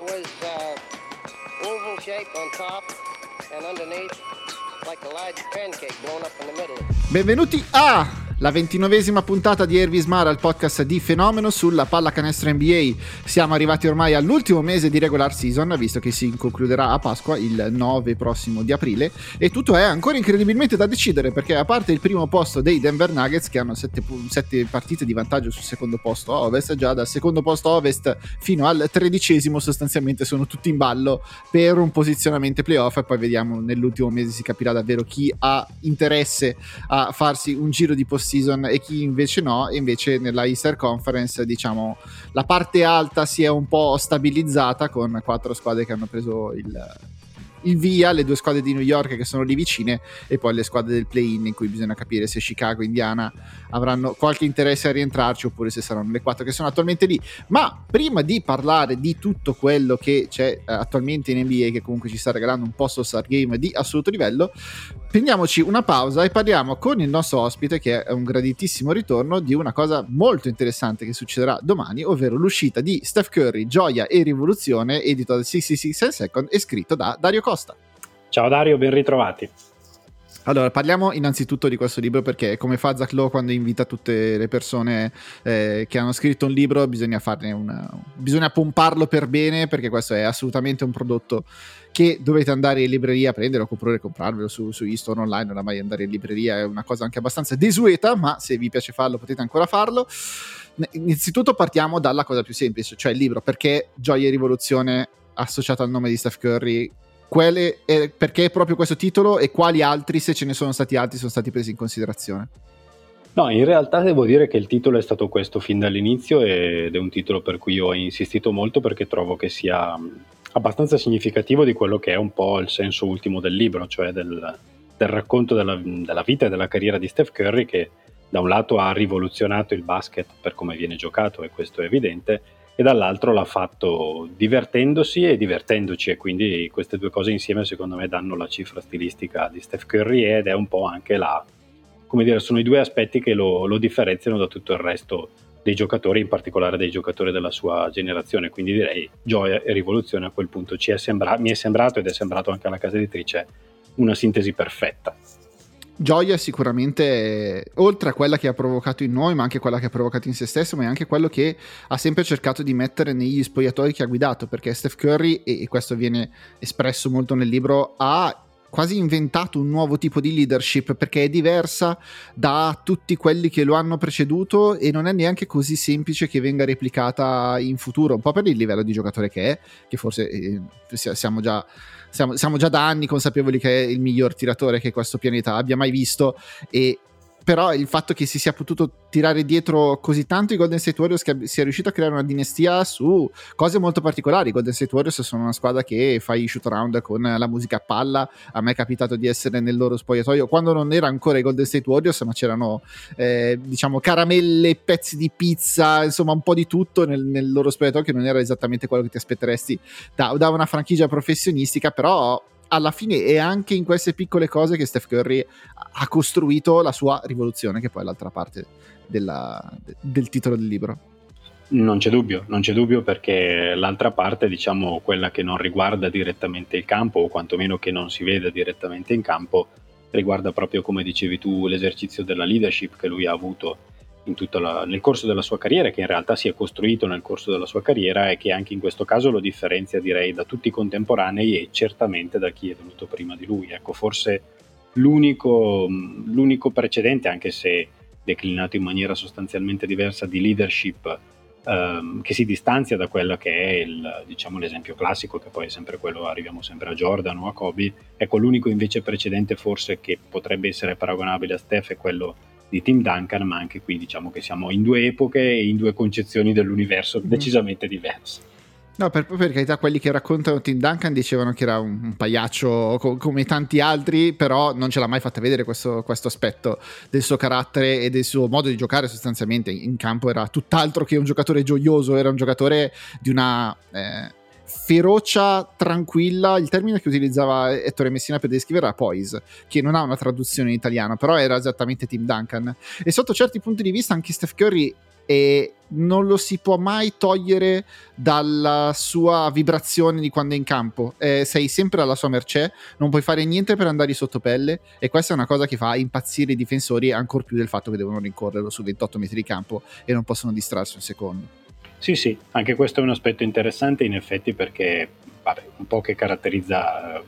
Was uh, oval shaped on top and underneath like a large pancake blown up in the middle. Benvenuti a la ventinovesima puntata di Ervis Mara, il podcast di Fenomeno sulla pallacanestro NBA. Siamo arrivati ormai all'ultimo mese di regular season, visto che si concluderà a Pasqua il 9 prossimo di aprile. E tutto è ancora incredibilmente da decidere, perché a parte il primo posto dei Denver Nuggets, che hanno 7, partite di vantaggio sul secondo posto ovest, già dal secondo posto ovest fino al tredicesimo sostanzialmente sono tutti in ballo per un posizionamento playoff. E poi vediamo nell'ultimo mese si capirà davvero chi ha interesse a farsi un giro di possibilità season e chi invece no, invece nella Easter Conference diciamo la parte alta si è un po' stabilizzata con quattro squadre che hanno preso il, il via, le due squadre di New York che sono lì vicine e poi le squadre del play-in in cui bisogna capire se Chicago e Indiana avranno qualche interesse a rientrarci oppure se saranno le quattro che sono attualmente lì. Ma prima di parlare di tutto quello che c'è eh, attualmente in NBA che comunque ci sta regalando un post Star Game di assoluto livello, prendiamoci una pausa e parliamo con il nostro ospite che è un graditissimo ritorno di una cosa molto interessante che succederà domani, ovvero l'uscita di Steph Curry, Gioia e Rivoluzione, edito da 66 Second e scritto da Dario Costa. Costa. Ciao Dario, ben ritrovati. Allora, parliamo innanzitutto di questo libro perché come fa Zach Lowe quando invita tutte le persone eh, che hanno scritto un libro, bisogna farne una... bisogna pomparlo per bene perché questo è assolutamente un prodotto che dovete andare in libreria a prendere oppure comprarvelo su, su eStore online, non mai andare in libreria è una cosa anche abbastanza desueta, ma se vi piace farlo potete ancora farlo. Innanzitutto partiamo dalla cosa più semplice, cioè il libro, perché Gioia e Rivoluzione associato al nome di Steph Curry quale, eh, perché proprio questo titolo e quali altri, se ce ne sono stati altri, sono stati presi in considerazione? No, in realtà devo dire che il titolo è stato questo fin dall'inizio ed è un titolo per cui ho insistito molto perché trovo che sia abbastanza significativo di quello che è un po' il senso ultimo del libro, cioè del, del racconto della, della, vita e della carriera di Steph Curry che da un lato ha rivoluzionato il basket per come viene giocato e questo è evidente, e dall'altro l'ha fatto divertendosi e divertendoci e quindi queste due cose insieme secondo me danno la cifra stilistica di Steph Curry ed è un po' anche la, come dire, sono i due aspetti che lo, lo differenziano da tutto il resto dei giocatori, in particolare dei giocatori della sua generazione. Quindi direi gioia e rivoluzione a quel punto è sembra- mi è sembrato ed è sembrato anche alla casa editrice una sintesi perfetta. Gioia sicuramente, oltre a quella che ha provocato in noi, ma anche quella che ha provocato in se stesso, ma è anche quello che ha sempre cercato di mettere negli spogliatoi che ha guidato, perché Steph Curry, e questo viene espresso molto nel libro, ha quasi inventato un nuovo tipo di leadership perché è diversa da tutti quelli che lo hanno preceduto e non è neanche così semplice che venga replicata in futuro, un po' per il livello di giocatore che è, che forse eh, siamo già siamo, siamo, già da anni consapevoli che è il miglior tiratore che questo pianeta abbia mai visto e però il fatto che si sia potuto tirare dietro così tanto i Golden State Warriors che sia riuscito a creare una dinastia su cose molto particolari. I Golden State Warriors sono una squadra che fa i shoot around con la musica a palla. A me è capitato di essere nel loro spogliatoio quando non era ancora i Golden State Warriors, ma c'erano eh, diciamo caramelle, pezzi di pizza, insomma un po' di tutto nel, nel, loro spogliatoio che non era esattamente quello che ti aspetteresti da, da una franchigia professionistica, però alla fine è anche in queste piccole cose che Steph Curry ha costruito la sua rivoluzione, che poi è l'altra parte della, del titolo del libro. Non c'è dubbio, non c'è dubbio perché l'altra parte, diciamo quella che non riguarda direttamente il campo o quantomeno che non si vede direttamente in campo, riguarda proprio come dicevi tu l'esercizio della leadership che lui ha avuto la, nel corso della sua carriera, che in realtà si è costruito nel corso della sua carriera e che anche in questo caso lo differenzia direi da tutti i contemporanei e certamente da chi è venuto prima di lui. Ecco, forse l'unico, l'unico precedente, anche se declinato in maniera sostanzialmente diversa, di leadership ehm, che si distanzia da quello che è il, diciamo, l'esempio classico, che poi è sempre quello, arriviamo sempre a Jordan o a Kobe. Ecco, l'unico invece precedente forse che potrebbe essere paragonabile a Steph è quello di Tim Duncan, ma anche qui diciamo che siamo in due epoche e in due concezioni dell'universo mm. decisamente diverse. No, per, per, carità, quelli che raccontano Tim Duncan dicevano che era un, un pagliaccio co- come tanti altri, però non ce l'ha mai fatta vedere questo, questo, aspetto del suo carattere e del suo modo di giocare sostanzialmente in campo. Era tutt'altro che un giocatore gioioso, era un giocatore di una... Eh, ferocia tranquilla, il termine che utilizzava Ettore Messina per descrivere era poise, che non ha una traduzione in italiano, però era esattamente Tim Duncan. E sotto certi punti di vista anche Steph Curry e non lo si può mai togliere dalla sua vibrazione di quando è in campo. Eh, sei sempre alla sua mercé, non puoi fare niente per andare sotto pelle e questa è una cosa che fa impazzire i difensori ancora più del fatto che devono rincorrerlo su 28 metri di campo e non possono distrarsi un secondo. Sì, sì, anche questo è un aspetto interessante in effetti perché vabbè, un po' che caratterizza eh,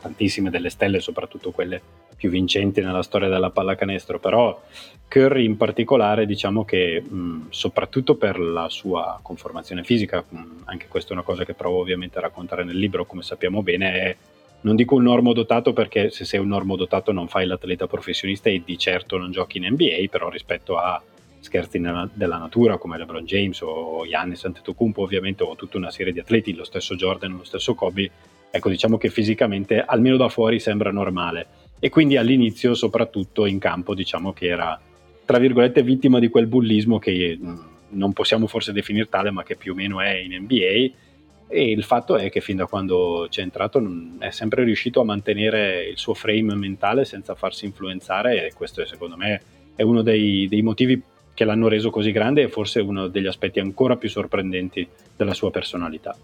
tantissime delle stelle, soprattutto quelle più vincenti nella storia della pallacanestro, però Curry in particolare diciamo che mh, soprattutto per la sua conformazione fisica, mh, anche questa è una cosa che provo ovviamente a raccontare nel libro, come sappiamo bene, è non dico un normodotato perché se sei un normodotato non fai l'atleta professionista e di certo non giochi in NBA, però rispetto a scherzi della natura come LeBron James o Giannis Antetokounmpo ovviamente o tutta una serie di atleti, lo stesso Jordan, lo stesso Kobe, ecco diciamo che fisicamente almeno da fuori sembra normale. E quindi all'inizio soprattutto in campo diciamo che era tra virgolette vittima di quel bullismo che mm, non possiamo forse definire tale ma che più o meno è in NBA e il fatto è che fin da quando c'è entrato è sempre riuscito a mantenere il suo frame mentale senza farsi influenzare e questo secondo me è uno dei, dei motivi che l'hanno reso così grande e forse uno degli aspetti ancora più sorprendenti della sua personalità.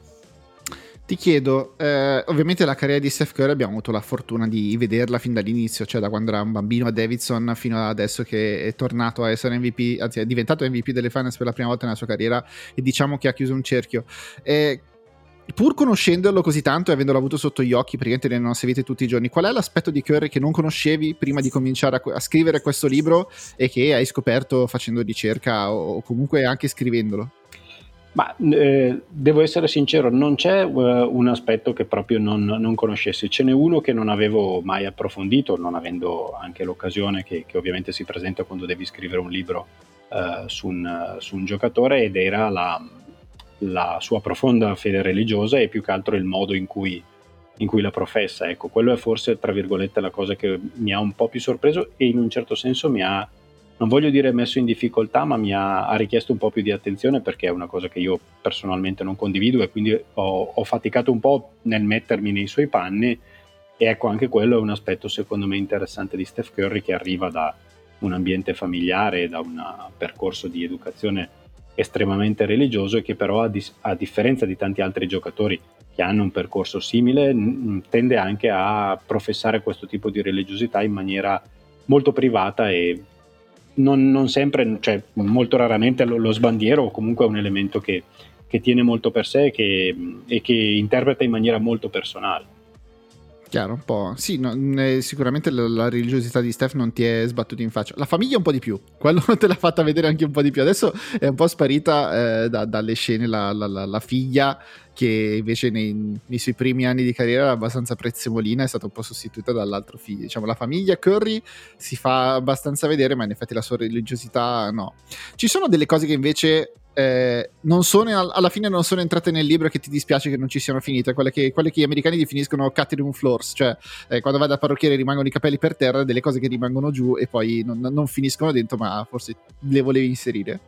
Ti chiedo, eh, ovviamente la carriera di Steph Curry abbiamo avuto la fortuna di vederla fin dall'inizio, cioè da quando era un bambino a Davidson fino ad adesso che è tornato a essere MVP, anzi è diventato MVP delle finals per la prima volta nella sua carriera e diciamo che ha chiuso un cerchio. Eh, pur conoscendolo così tanto e avendolo avuto sotto gli occhi, praticamente nelle nostre vite tutti i giorni, qual è l'aspetto di Curry che non conoscevi prima di cominciare a, a scrivere questo libro e che hai scoperto facendo ricerca o, o comunque anche scrivendolo? Ma eh, devo essere sincero, non c'è uh, un aspetto che proprio non, non, conoscessi, ce n'è uno che non avevo mai approfondito, non avendo anche l'occasione che, che ovviamente si presenta quando devi scrivere un libro uh, su, un, su, un, giocatore ed era la, la sua profonda fede religiosa e più che altro il modo in cui, in cui, la professa. Ecco, quello è forse, tra virgolette, la cosa che mi ha un po' più sorpreso e in un certo senso mi ha, non voglio dire messo in difficoltà, ma mi ha, ha richiesto un po' più di attenzione perché è una cosa che io personalmente non condivido e quindi ho, ho faticato un po' nel mettermi nei suoi panni. E ecco, anche quello è un aspetto secondo me interessante di Steph Curry che arriva da un ambiente familiare, da un percorso di educazione estremamente religioso e che però a, dis- a, differenza di tanti altri giocatori che hanno un percorso simile n- tende anche a professare questo tipo di religiosità in maniera molto privata e non, non sempre, cioè molto raramente lo, lo, sbandiero o comunque è un elemento che, che tiene molto per sé e che, e che interpreta in maniera molto personale. Chiaro, un po'. Sì, no, sicuramente la, la, religiosità di Steph non ti è sbattuta in faccia. La famiglia un po' di più, quello te l'ha fatta vedere anche un po' di più. Adesso è un po' sparita eh, da, dalle scene la, la, la, figlia che invece nei, nei, suoi primi anni di carriera era abbastanza prezzemolina, è stata un po' sostituita dall'altro figlio. Diciamo, la famiglia Curry si fa abbastanza vedere, ma in effetti la sua religiosità no. Ci sono delle cose che invece eh, sono, alla fine non sono entrate nel libro che ti dispiace che non ci siano finite, quelle che, quelle che gli americani definiscono cutting room floors, cioè eh, quando vai da parrucchiere rimangono i capelli per terra, delle cose che rimangono giù e poi non, non finiscono dentro, ma forse le volevi inserire.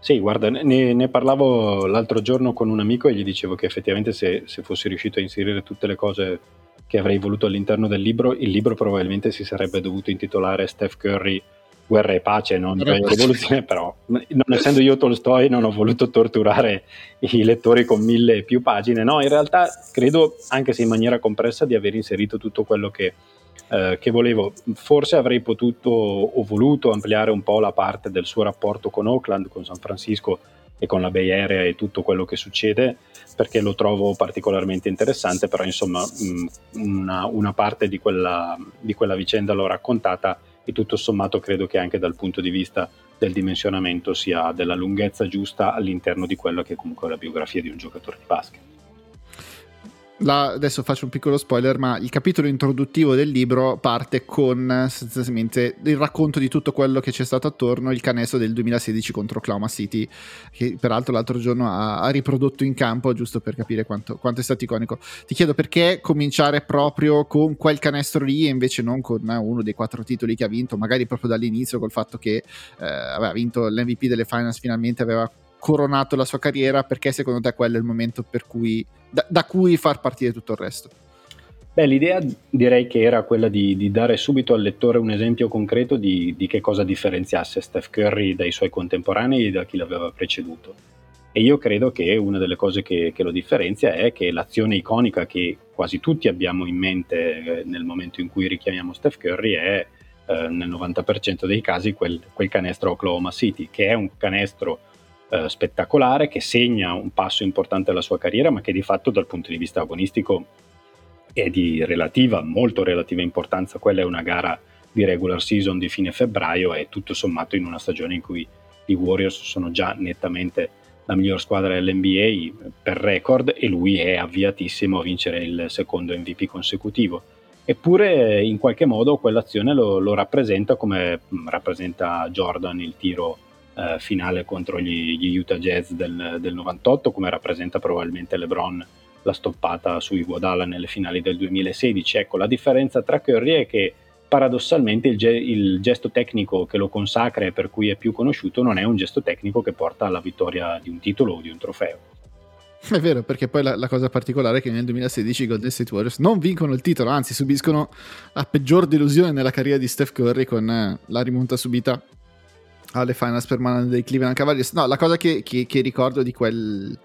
Sì, guarda, ne, ne, parlavo l'altro giorno con un amico e gli dicevo che effettivamente se, se fossi riuscito a inserire tutte le cose che avrei voluto all'interno del libro, il libro probabilmente si sarebbe dovuto intitolare Steph Curry guerra e pace, non cioè, rivoluzione, però non essendo io Tolstoi non ho voluto torturare i lettori con mille e più pagine, no, in realtà credo, anche se in maniera compressa, di aver inserito tutto quello che eh, che volevo, forse avrei potuto o voluto ampliare un po' la parte del suo rapporto con Oakland, con San Francisco e con la Bay Area e tutto quello che succede, perché lo trovo particolarmente interessante, però insomma mh, una, una, parte di quella, di quella vicenda l'ho raccontata e tutto sommato credo che anche dal punto di vista del dimensionamento sia della lunghezza giusta all'interno di quello che è comunque la biografia di un giocatore di basket. La, adesso faccio un piccolo spoiler, ma il capitolo introduttivo del libro parte con sostanzialmente il racconto di tutto quello che c'è stato attorno il canestro del 2016 contro Oklahoma City, che peraltro l'altro giorno ha, ha riprodotto in campo, giusto per capire quanto, quanto, è stato iconico. Ti chiedo perché cominciare proprio con quel canestro lì e invece non con uno dei quattro titoli che ha vinto, magari proprio dall'inizio col fatto che eh, aveva vinto l'MVP delle finals finalmente, aveva coronato la sua carriera, perché secondo te quello è il momento cui, da, da, cui far partire tutto il resto? Beh, l'idea direi che era quella di, di dare subito al lettore un esempio concreto di, di, che cosa differenziasse Steph Curry dai suoi contemporanei e da chi l'aveva preceduto. E io credo che una delle cose che, che lo differenzia è che l'azione iconica che quasi tutti abbiamo in mente eh, nel momento in cui richiamiamo Steph Curry è eh, nel 90% dei casi quel, quel canestro Oklahoma City, che è un canestro eh, spettacolare che segna un passo importante alla sua carriera, ma che di fatto dal punto di vista agonistico è di relativa, molto relativa importanza. Quella è una gara di regular season di fine febbraio e tutto sommato in una stagione in cui i Warriors sono già nettamente la miglior squadra dell'NBA per record e lui è avviatissimo a vincere il secondo MVP consecutivo. Eppure in qualche modo quell'azione lo, lo rappresenta come rappresenta Jordan il tiro eh, finale contro gli, gli, Utah Jazz del, del 98, come rappresenta probabilmente LeBron la stoppata su Iguodala nelle finali del 2016. Ecco, la differenza tra Curry è che paradossalmente il, ge- il, gesto tecnico che lo consacra e per cui è più conosciuto non è un gesto tecnico che porta alla vittoria di un titolo o di un trofeo. È vero, perché poi la, la, cosa particolare è che nel 2016 i Golden State Warriors non vincono il titolo, anzi subiscono la peggior delusione nella carriera di Steph Curry con eh, la rimonta subita alle finals permanenti dei Cleveland Cavaliers. No, la cosa che, che, che ricordo di quel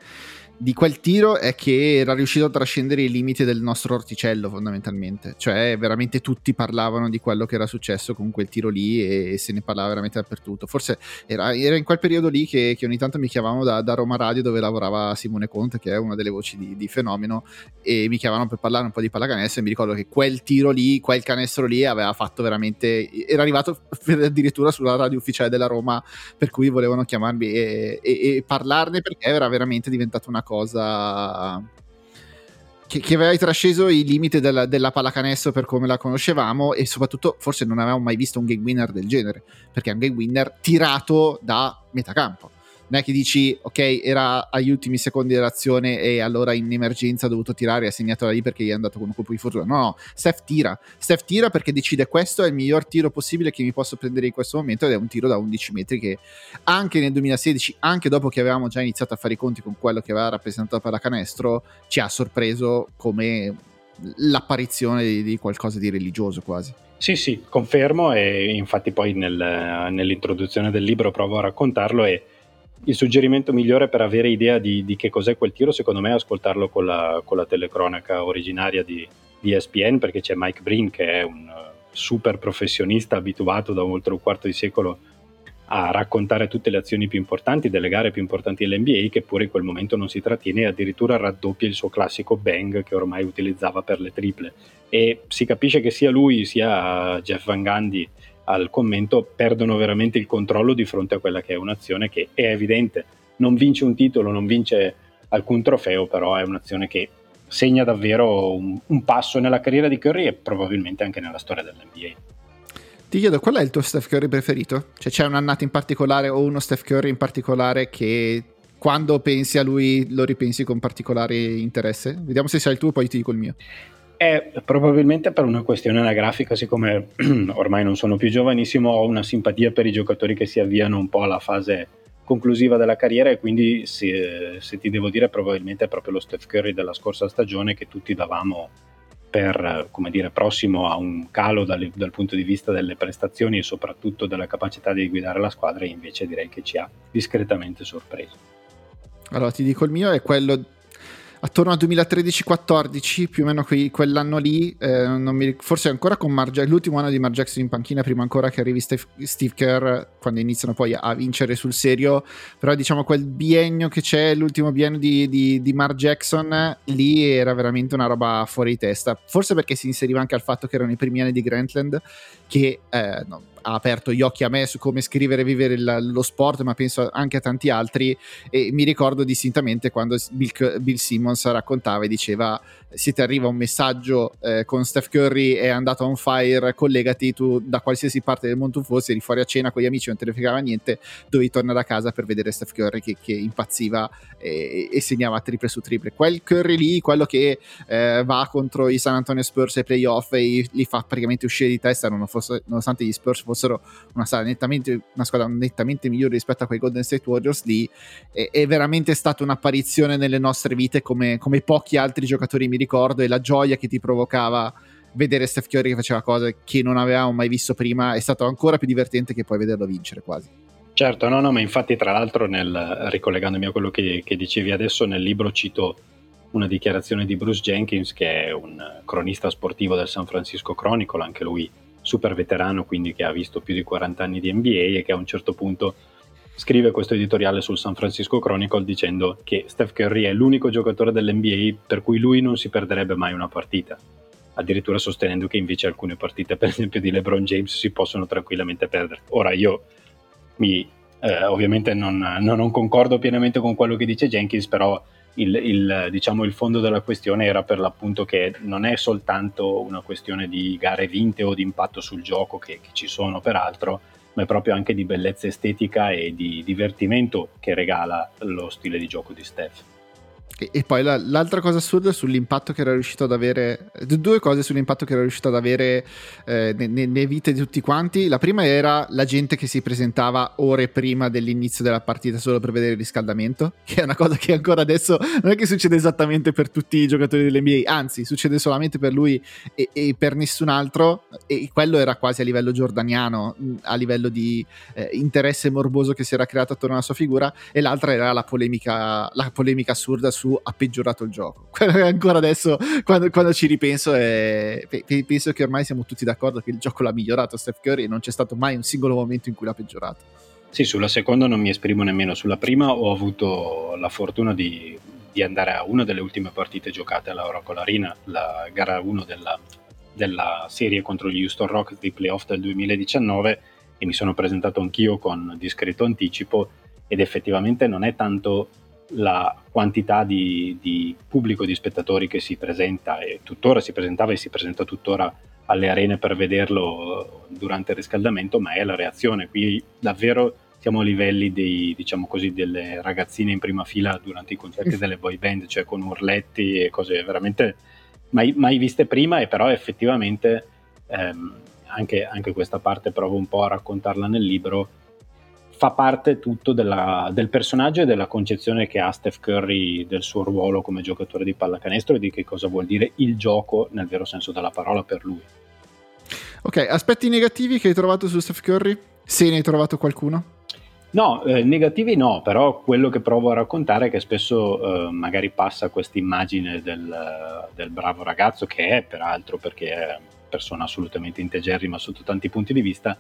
di quel tiro è che era riuscito a trascendere i limiti del nostro orticello fondamentalmente, cioè veramente tutti parlavano di quello che era successo con quel tiro lì e, se ne parlava veramente dappertutto. Forse era, era in quel periodo lì che, che ogni tanto mi chiamavano da, da, Roma Radio dove lavorava Simone Conte, che è una delle voci di, di Fenomeno, e mi chiamavano per parlare un po' di pallacanestro e mi ricordo che quel tiro lì, quel canestro lì aveva fatto veramente, era arrivato addirittura sulla radio ufficiale della Roma per cui volevano chiamarmi e, e, e parlarne perché era veramente diventata una cosa cosa che, che aveva trasceso i limiti della, della pallacanestro per come la conoscevamo e soprattutto forse non avevamo mai visto un game winner del genere perché è un game winner tirato da metà campo non è che dici ok era agli ultimi secondi dell'azione e allora in emergenza ha dovuto tirare e ha segnato da lì perché gli è andato con un colpo di fortuna. No no Steph tira. Steph tira perché decide questo è il miglior tiro possibile che mi posso prendere in questo momento ed è un tiro da 11 metri che anche nel 2016 anche dopo che avevamo già iniziato a fare i conti con quello che aveva rappresentato la canestro ci ha sorpreso come l'apparizione di, di qualcosa di religioso quasi. Sì, sì, confermo e infatti poi nel, nell'introduzione del libro provo a raccontarlo e il suggerimento migliore per avere idea di, di, che cos'è quel tiro, secondo me, è ascoltarlo con la, con la telecronaca originaria di, di, ESPN, perché c'è Mike Breen, che è un uh, super professionista abituato da oltre un quarto di secolo a raccontare tutte le azioni più importanti delle gare più importanti dell'NBA, che pure in quel momento non si trattiene e addirittura raddoppia il suo classico bang che ormai utilizzava per le triple. E si capisce che sia lui sia Jeff Van Gundy al commento perdono veramente il controllo di fronte a quella che è un'azione che è evidente, non vince un titolo, non vince alcun trofeo, però è un'azione che segna davvero un, un passo nella carriera di Curry e probabilmente anche nella storia dell'NBA. Ti chiedo qual è il tuo Steph Curry preferito? Cioè c'è un'annata in particolare o uno Steph Curry in particolare che quando pensi a lui lo ripensi con particolare interesse? Vediamo se sai il tuo, poi ti dico il mio. È probabilmente per una questione anagrafica, siccome ormai non sono più giovanissimo, ho una simpatia per i giocatori che si avviano un po' alla fase conclusiva della carriera e quindi se, se ti devo dire probabilmente è proprio lo Steph Curry della scorsa stagione che tutti davamo per, come dire, prossimo a un calo dal, dal, punto di vista delle prestazioni e soprattutto della capacità di guidare la squadra e invece direi che ci ha discretamente sorpreso. Allora ti dico il mio è quello attorno al 2013-14, più o meno qui, quell'anno lì, eh, mi, forse ancora con Mar- l'ultimo anno di Mar Jackson in panchina, prima ancora che arrivi Steve, Steve, Kerr, quando iniziano poi a vincere sul serio, però diciamo quel biennio che c'è, l'ultimo biennio di, di, di Mar Jackson, lì era veramente una roba fuori testa, forse perché si inseriva anche al fatto che erano i primi anni di Grantland, che eh, no, ha aperto gli occhi a me su come scrivere e vivere il, lo sport, ma penso anche a tanti altri. E mi ricordo distintamente quando Bill, Bill Simmons raccontava e diceva: Se ti arriva un messaggio eh, con Steph Curry è andato on fire, collegati tu da qualsiasi parte del mondo fossi, eri fuori a cena con gli amici, non te ne fregava niente, dovevi tornare a casa per vedere Steph Curry che, che impazziva e, e, segnava triple su triple. Quel Curry lì, quello che eh, va contro i San Antonio Spurs ai playoff e li fa praticamente uscire di testa, nonostante gli Spurs fossero una squadra nettamente, una squadra nettamente migliore rispetto a quei Golden State Warriors lì è, è veramente stata un'apparizione nelle nostre vite come, come pochi altri giocatori mi ricordo e la gioia che ti provocava vedere Steph Curry che faceva cose che non avevamo mai visto prima è stato ancora più divertente che poi vederlo vincere quasi. Certo, no, no, ma infatti tra l'altro nel, ricollegandomi a quello che, che dicevi adesso nel libro cito una dichiarazione di Bruce Jenkins che è un cronista sportivo del San Francisco Chronicle, anche lui super veterano, quindi che ha visto più di 40 anni di NBA e che a un certo punto scrive questo editoriale sul San Francisco Chronicle dicendo che Steph Curry è l'unico giocatore dell'NBA per cui lui non si perderebbe mai una partita. Addirittura sostenendo che invece alcune partite, per esempio di LeBron James, si possono tranquillamente perdere. Ora io mi, eh, ovviamente non, non concordo pienamente con quello che dice Jenkins, però il, il, diciamo, il fondo della questione era per l'appunto che non è soltanto una questione di gare vinte o di impatto sul gioco che, che ci sono peraltro, ma è proprio anche di bellezza estetica e di divertimento che regala lo stile di gioco di Steph. E, e poi la, l'altra cosa assurda sull'impatto che era riuscito ad avere, due cose sull'impatto che era riuscito ad avere eh, nelle vite di tutti quanti. La prima era la gente che si presentava ore prima dell'inizio della partita solo per vedere il riscaldamento, che è una cosa che ancora adesso non è che succede esattamente per tutti i giocatori dell'NBA, anzi succede solamente per lui e, e per nessun altro. E quello era quasi a livello giordaniano, a livello di eh, interesse morboso che si era creato attorno alla sua figura. E l'altra era la polemica, la polemica assurda su ha peggiorato il gioco. Ancora adesso, quando, quando ci ripenso, è, penso che ormai siamo tutti d'accordo che il gioco l'ha migliorato Steph Curry e non c'è stato mai un singolo momento in cui l'ha peggiorato. Sì, sulla seconda non mi esprimo nemmeno, sulla prima ho avuto la fortuna di, di andare a una delle ultime partite giocate alla Oracle Arena, la gara 1 della, della serie contro gli Houston Rockets dei playoff del 2019 e mi sono presentato anch'io con discreto anticipo ed effettivamente non è tanto la quantità di, di, pubblico, di spettatori che si presenta e tuttora si presentava e si presenta tuttora alle arene per vederlo durante il riscaldamento, ma è la reazione. Qui davvero siamo a livelli dei, diciamo così, delle ragazzine in prima fila durante i concerti delle boy band, cioè con urletti e cose veramente mai, mai viste prima e però effettivamente ehm, anche, anche questa parte provo un po' a raccontarla nel libro fa parte tutto della, del personaggio e della concezione che ha Steph Curry del suo ruolo come giocatore di pallacanestro e di che cosa vuol dire il gioco nel vero senso della parola per lui. Ok, aspetti negativi che hai trovato su Steph Curry? Se ne hai trovato qualcuno? No, eh, negativi no, però quello che provo a raccontare è che spesso eh, magari passa questa immagine del, del, bravo ragazzo, che è peraltro perché è persona assolutamente integerrima sotto tanti punti di vista,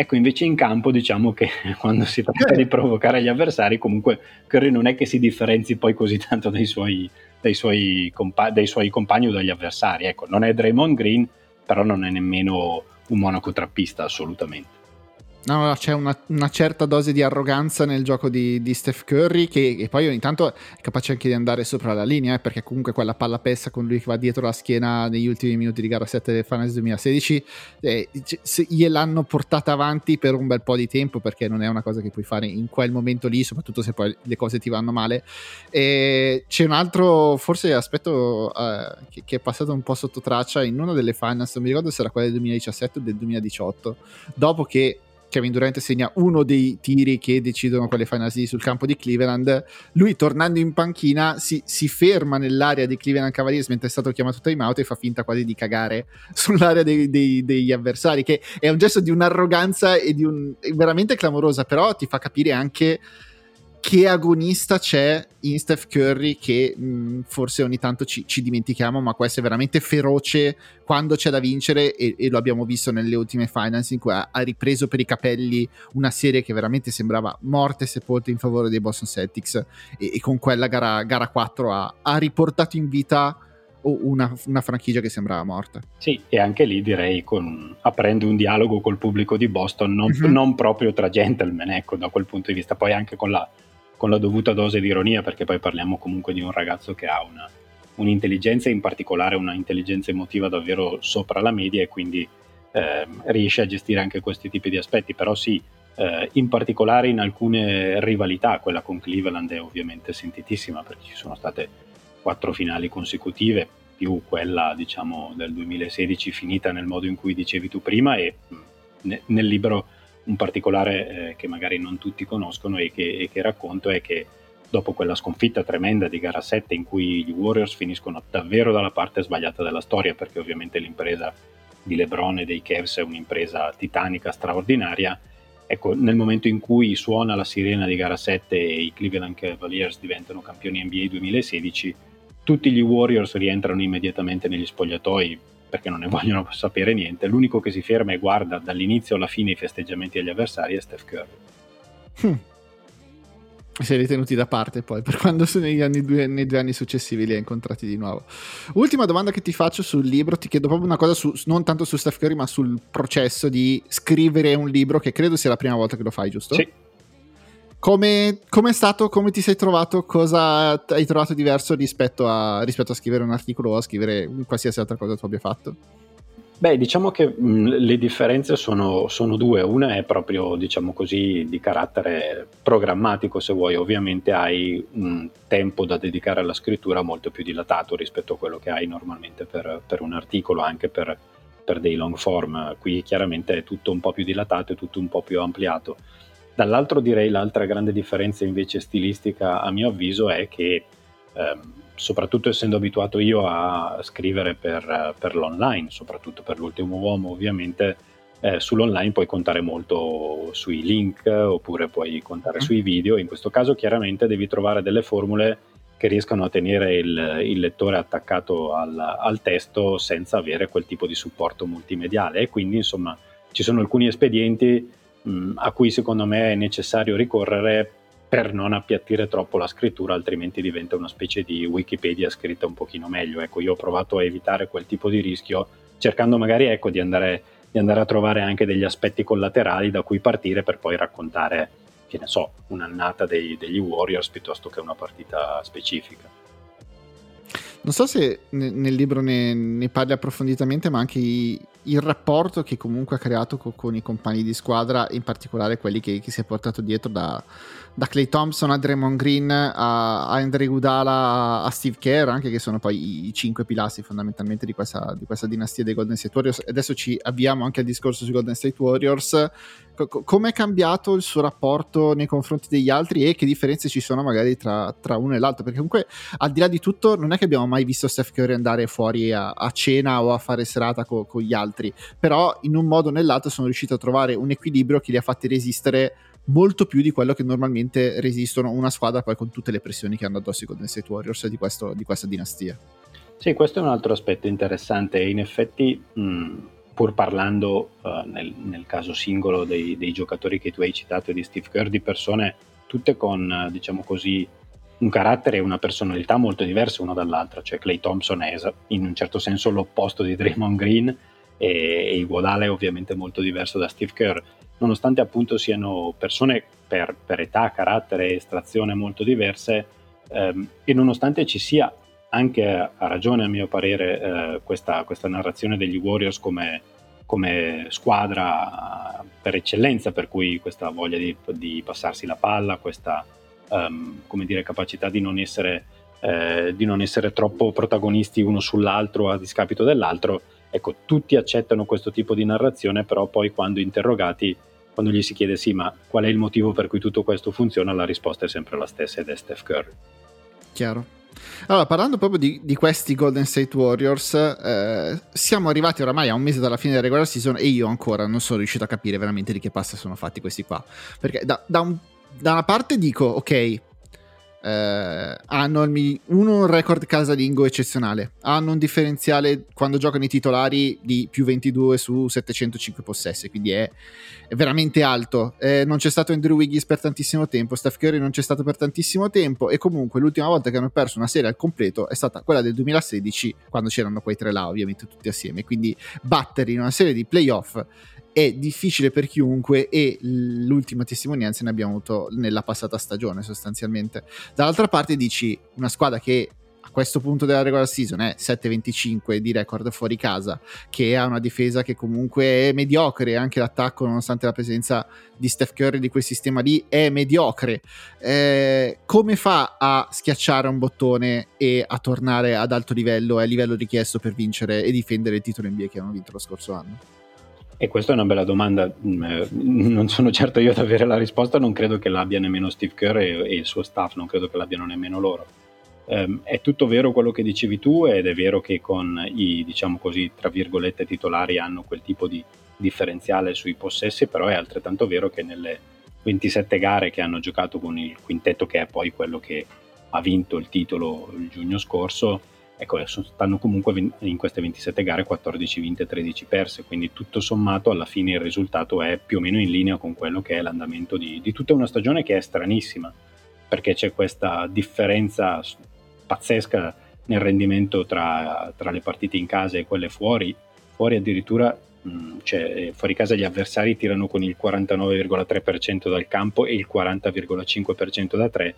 Ecco, invece in campo diciamo che quando si tratta di provocare gli avversari, comunque Curry non è che si differenzi poi così tanto dai suoi, dai suoi, compa- dai suoi compagni o dagli avversari. Ecco, non è Draymond Green, però non è nemmeno un monaco trappista assolutamente. No, no, c'è una, una, certa dose di arroganza nel gioco di, di Steph Curry che, che, poi ogni tanto è capace anche di andare sopra la linea, eh, perché comunque quella palla pessa con lui che va dietro la schiena negli ultimi minuti di gara 7 del Finals 2016 eh, gliel'hanno portata avanti per un bel po' di tempo perché non è una cosa che puoi fare in quel momento lì, soprattutto se poi le cose ti vanno male. E c'è un altro forse aspetto eh, che, che, è passato un po' sotto traccia in una delle Finals, non mi ricordo se era quella del 2017 o del 2018, dopo che Kevin Durant segna uno dei tiri che decidono quelle finals sul campo di Cleveland. Lui tornando in panchina si, si, ferma nell'area di Cleveland Cavaliers mentre è stato chiamato time out e fa finta quasi di cagare sull'area dei, dei, degli avversari, che è un gesto di un'arroganza e di un veramente clamorosa, però ti fa capire anche che agonista c'è in Steph Curry che mh, forse ogni tanto ci, ci, dimentichiamo, ma questo è veramente feroce quando c'è da vincere e, e, lo abbiamo visto nelle ultime finals in cui ha, ha, ripreso per i capelli una serie che veramente sembrava morte e sepolta in favore dei Boston Celtics e, e con quella gara, gara 4 ha, ha, riportato in vita una, una, franchigia che sembrava morta. Sì, e anche lì direi con, aprendo un dialogo col pubblico di Boston, non, mm-hmm. non proprio tra gentleman, ecco, da quel punto di vista, poi anche con la con la dovuta dose di ironia, perché poi parliamo comunque di un ragazzo che ha una, un'intelligenza, in particolare una intelligenza emotiva davvero sopra la media e quindi eh, riesce a gestire anche questi tipi di aspetti, però sì, eh, in particolare in alcune rivalità, quella con Cleveland è ovviamente sentitissima perché ci sono state quattro finali consecutive, più quella diciamo del 2016 finita nel modo in cui dicevi tu prima e mh, nel libro un particolare eh, che magari non tutti conoscono e che, e che, racconto è che dopo quella sconfitta tremenda di gara 7 in cui gli Warriors finiscono davvero dalla parte sbagliata della storia perché ovviamente l'impresa di LeBron e dei Cavs è un'impresa titanica, straordinaria, ecco nel momento in cui suona la sirena di gara 7 e i Cleveland Cavaliers diventano campioni NBA 2016, tutti gli Warriors rientrano immediatamente negli spogliatoi perché non ne vogliono sapere niente. L'unico che si ferma e guarda dall'inizio alla fine i festeggiamenti agli avversari è Steph Curry. Hmm. Si è ritenuti da parte poi per quando negli anni due, nei due anni successivi li ha incontrati di nuovo. Ultima domanda che ti faccio sul libro, ti chiedo proprio una cosa su, non tanto su Steph Curry ma sul processo di scrivere un libro che credo sia la prima volta che lo fai, giusto? Sì. Come è stato? Come ti sei trovato? Cosa hai trovato diverso rispetto a, rispetto a scrivere un articolo o a scrivere qualsiasi altra cosa tu abbia fatto? Beh, diciamo che mh, le differenze sono, sono, due. Una è proprio, diciamo così, di carattere programmatico, se vuoi. Ovviamente hai un tempo da dedicare alla scrittura molto più dilatato rispetto a quello che hai normalmente per, per un articolo, anche per, per dei long form. Qui chiaramente è tutto un po' più dilatato e tutto un po' più ampliato. Dall'altro direi l'altra grande differenza invece stilistica a mio avviso è che ehm, soprattutto essendo abituato io a scrivere per, per, l'online, soprattutto per l'ultimo uomo ovviamente, eh, sull'online puoi contare molto sui link oppure puoi contare mm. sui video, in questo caso chiaramente devi trovare delle formule che riescano a tenere il, il lettore attaccato al, al, testo senza avere quel tipo di supporto multimediale e quindi insomma ci sono alcuni espedienti mh, a cui secondo me è necessario ricorrere per non appiattire troppo la scrittura, altrimenti diventa una specie di Wikipedia scritta un pochino meglio. Ecco, io ho provato a evitare quel tipo di rischio, cercando magari ecco, di, andare, di andare a trovare anche degli aspetti collaterali da cui partire per poi raccontare, che ne so, un'annata dei, degli Warriors piuttosto che una partita specifica. Non so se nel libro ne, ne parli approfonditamente, ma anche i, il rapporto che comunque ha creato con, con, i compagni di squadra, in particolare quelli che, che si è portato dietro da, da Clay Thompson a Draymond Green a, a Andre Gudala a Steve Kerr, anche che sono poi i cinque pilastri fondamentalmente di questa, di questa dinastia dei Golden State Warriors. Adesso ci avviamo anche al discorso sui Golden State Warriors. Co- come è cambiato il suo rapporto nei confronti degli altri e che differenze ci sono magari tra, tra, uno e l'altro? Perché comunque al di là di tutto non è che abbiamo mai visto Steph Curry andare fuori a, a cena o a fare serata con co gli altri, però in un modo o nell'altro sono riuscito a trovare un equilibrio che li ha fatti resistere molto più di quello che normalmente resistono una squadra poi con tutte le pressioni che hanno addosso i Golden State Warriors di, questo, di questa dinastia. Sì, questo è un altro aspetto interessante in effetti mh, pur parlando uh, nel, nel, caso singolo dei, dei, giocatori che tu hai citato di Steve Kerr di persone tutte con diciamo così un carattere e una personalità molto diverse una dall'altra, cioè Clay Thompson è in un certo senso l'opposto di Draymond Green e, e Iguodala è ovviamente molto diverso da Steve Kerr. Nonostante appunto siano persone per, per età, carattere e estrazione molto diverse, ehm, e nonostante ci sia anche a ragione a mio parere eh, questa, questa, narrazione degli Warriors come, come, squadra per eccellenza, per cui questa voglia di, di passarsi la palla, questa um, dire, capacità di non, essere, eh, di non essere troppo protagonisti uno sull'altro a discapito dell'altro, ecco, tutti accettano questo tipo di narrazione, però poi quando interrogati quando gli si chiede sì, ma qual è il motivo per cui tutto questo funziona, la risposta è sempre la stessa ed è Steph Curry. Chiaro. Allora, parlando proprio di, di questi Golden State Warriors, eh, siamo arrivati oramai a un mese dalla fine della regular season e io ancora non sono riuscito a capire veramente di che pasta sono fatti questi qua. Perché da, da un da una parte dico, ok, eh, hanno il, uno un record casalingo eccezionale, hanno un differenziale quando giocano i titolari di più 22 su 705 possessi, quindi è, è veramente alto. Eh, non c'è stato Andrew Wiggins per tantissimo tempo, Steph Curry non c'è stato per tantissimo tempo e comunque l'ultima volta che hanno perso una serie al completo è stata quella del 2016 quando c'erano quei tre là ovviamente tutti assieme, quindi battere in una serie di playoff è difficile per chiunque e l'ultima testimonianza ne abbiamo avuto nella passata stagione sostanzialmente. Dall'altra parte dici una squadra che a questo punto della regular season è 7-25 di record fuori casa, che ha una difesa che comunque è mediocre, anche l'attacco nonostante la presenza di Steph Curry di quel sistema lì è mediocre. Eh, come fa a schiacciare un bottone e a tornare ad alto livello a livello richiesto per vincere e difendere il titolo NBA che hanno vinto lo scorso anno? E questa è una bella domanda, mm, eh, non sono certo io ad avere la risposta, non credo che l'abbia nemmeno Steve Kerr e, il suo staff, non credo che l'abbiano nemmeno loro. Um, è tutto vero quello che dicevi tu ed è vero che con i, diciamo così, tra virgolette titolari hanno quel tipo di differenziale sui possessi, però è altrettanto vero che nelle 27 gare che hanno giocato con il quintetto, che è poi quello che ha vinto il titolo il giugno scorso, ecco, stanno comunque in queste 27 gare 14 vinte e 13 perse, quindi tutto sommato alla fine il risultato è più o meno in linea con quello che è l'andamento di, di tutta una stagione che è stranissima, perché c'è questa differenza pazzesca nel rendimento tra, tra le partite in casa e quelle fuori, fuori addirittura cioè, fuori casa gli avversari tirano con il 49,3% dal campo e il 40,5% da 3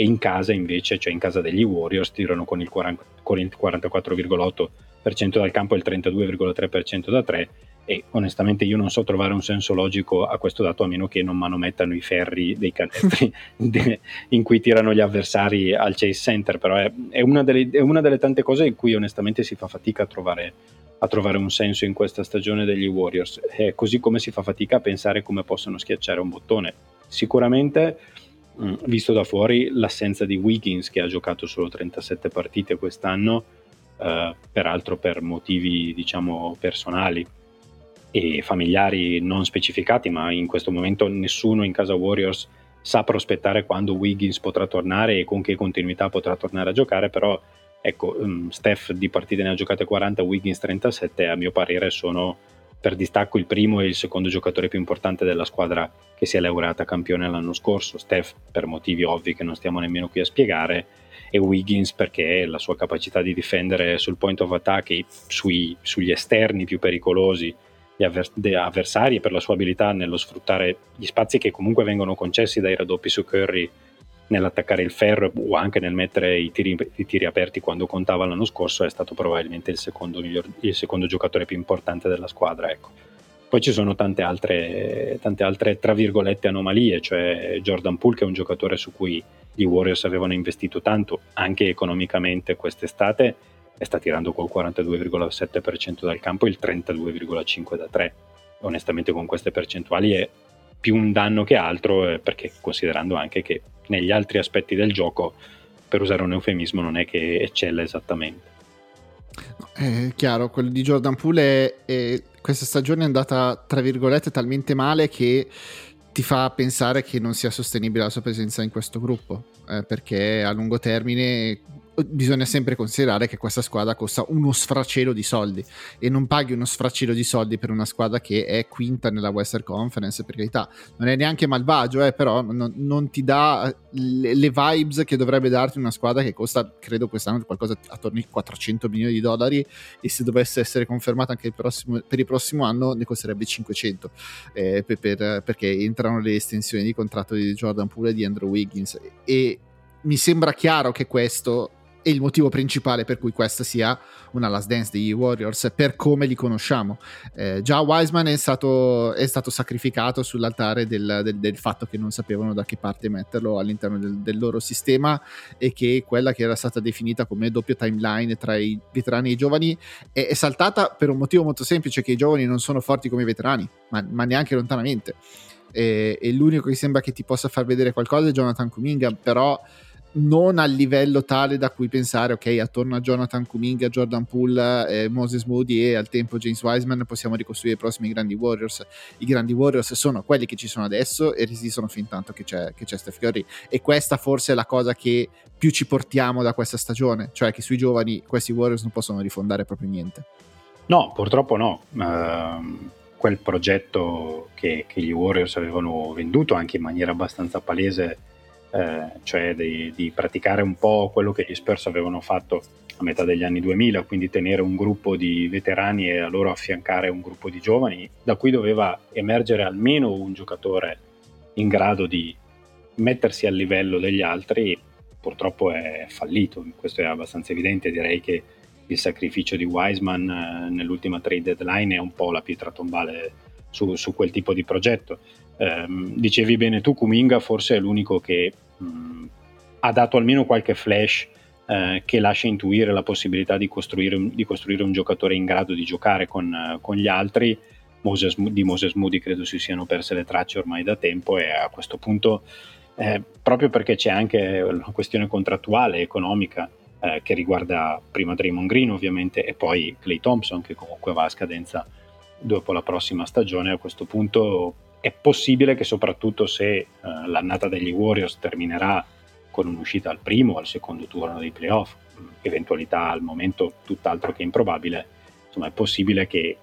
e in casa invece, cioè in casa degli Warriors, tirano con il, 40, con il 44,8% dal campo e il 32,3% da 3 e onestamente io non so trovare un senso logico a questo dato a meno che non manomettano i ferri dei canestri in cui tirano gli avversari al Chase Center, però è, è, una delle, è, una delle, tante cose in cui onestamente si fa fatica a trovare, a trovare un senso in questa stagione degli Warriors, è così come si fa fatica a pensare come possono schiacciare un bottone. Sicuramente Mm, visto da fuori l'assenza di Wiggins che ha giocato solo 37 partite quest'anno, eh, peraltro per motivi diciamo personali e familiari non specificati, ma in questo momento nessuno in casa Warriors sa prospettare quando Wiggins potrà tornare e con che continuità potrà tornare a giocare, però ecco, um, Steph di partite ne ha giocate 40, Wiggins 37, a mio parere sono per distacco il primo e il secondo giocatore più importante della squadra che si è laureata campione l'anno scorso, Steph per motivi ovvi che non stiamo nemmeno qui a spiegare e Wiggins perché la sua capacità di difendere sul point of attack e sui, sugli esterni più pericolosi gli avversari e per la sua abilità nello sfruttare gli spazi che comunque vengono concessi dai raddoppi su Curry nell'attaccare il ferro o anche nel mettere i tiri, i tiri, aperti quando contava l'anno scorso è stato probabilmente il secondo, miglior, il secondo giocatore più importante della squadra. Ecco. Poi ci sono tante altre, tante altre, tra virgolette, anomalie, cioè Jordan Poole che è un giocatore su cui i Warriors avevano investito tanto, anche economicamente quest'estate, e sta tirando col 42,7% dal campo e il 32,5% da 3. Onestamente con queste percentuali è più un danno che altro, eh, perché considerando anche che negli altri aspetti del gioco, per usare un eufemismo, non è che eccella esattamente. È chiaro, quello di Jordan Poole è, è, questa stagione è andata tra virgolette talmente male che ti fa pensare che non sia sostenibile la sua presenza in questo gruppo, eh, perché a lungo termine bisogna sempre considerare che questa squadra costa uno sfracello di soldi e non paghi uno sfracello di soldi per una squadra che è quinta nella Western Conference per carità. Non è neanche malvagio eh, però non, non ti dà le, le, vibes che dovrebbe darti una squadra che costa credo quest'anno qualcosa attorno ai 400 milioni di dollari e se dovesse essere confermata anche il prossimo, per il prossimo anno ne costerebbe 500 eh, per, per, perché entrano le estensioni di contratto di Jordan Poole e di Andrew Wiggins e mi sembra chiaro che questo è il motivo principale per cui questa sia una last dance degli Warriors per come li conosciamo. Eh, già Wiseman è stato, è stato sacrificato sull'altare del, del, del, fatto che non sapevano da che parte metterlo all'interno del, del, loro sistema e che quella che era stata definita come doppia timeline tra i veterani e i giovani è, è saltata per un motivo molto semplice che i giovani non sono forti come i veterani, ma, ma neanche lontanamente. E, e l'unico che sembra che ti possa far vedere qualcosa è Jonathan Kuminga, però non a livello tale da cui pensare, ok, attorno a Jonathan Kuminga, Jordan Poole, eh, Moses Moody e al tempo James Wiseman possiamo ricostruire i prossimi grandi Warriors. I grandi Warriors sono quelli che ci sono adesso e resistono fin tanto che c'è, che c'è Steph Curry. E questa forse è la cosa che più ci portiamo da questa stagione, cioè che sui giovani questi Warriors non possono rifondare proprio niente. No, purtroppo no. Uh, quel progetto che, che, gli Warriors avevano venduto anche in maniera abbastanza palese eh, cioè di, di, praticare un po' quello che gli Spurs avevano fatto a metà degli anni 2000, quindi tenere un gruppo di veterani e a loro affiancare un gruppo di giovani, da cui doveva emergere almeno un giocatore in grado di mettersi al livello degli altri, purtroppo è fallito, questo è abbastanza evidente, direi che il sacrificio di Wiseman eh, nell'ultima trade deadline è un po' la pietra tombale su, su quel tipo di progetto ehm, dicevi bene tu, Kuminga forse è l'unico che mh, ha dato almeno qualche flash eh, che lascia intuire la possibilità di costruire, di costruire, un giocatore in grado di giocare con, con gli altri. Moses, di Moses Moody credo si siano perse le tracce ormai da tempo e a questo punto, eh, proprio perché c'è anche una questione contrattuale, economica, eh, che riguarda prima Draymond Green ovviamente e poi Clay Thompson che comunque va a scadenza dopo la prossima stagione, a questo punto è possibile che soprattutto se uh, l'annata degli Warriors terminerà con un'uscita al primo o al secondo turno dei playoff, eventualità al momento tutt'altro che improbabile, insomma è possibile che,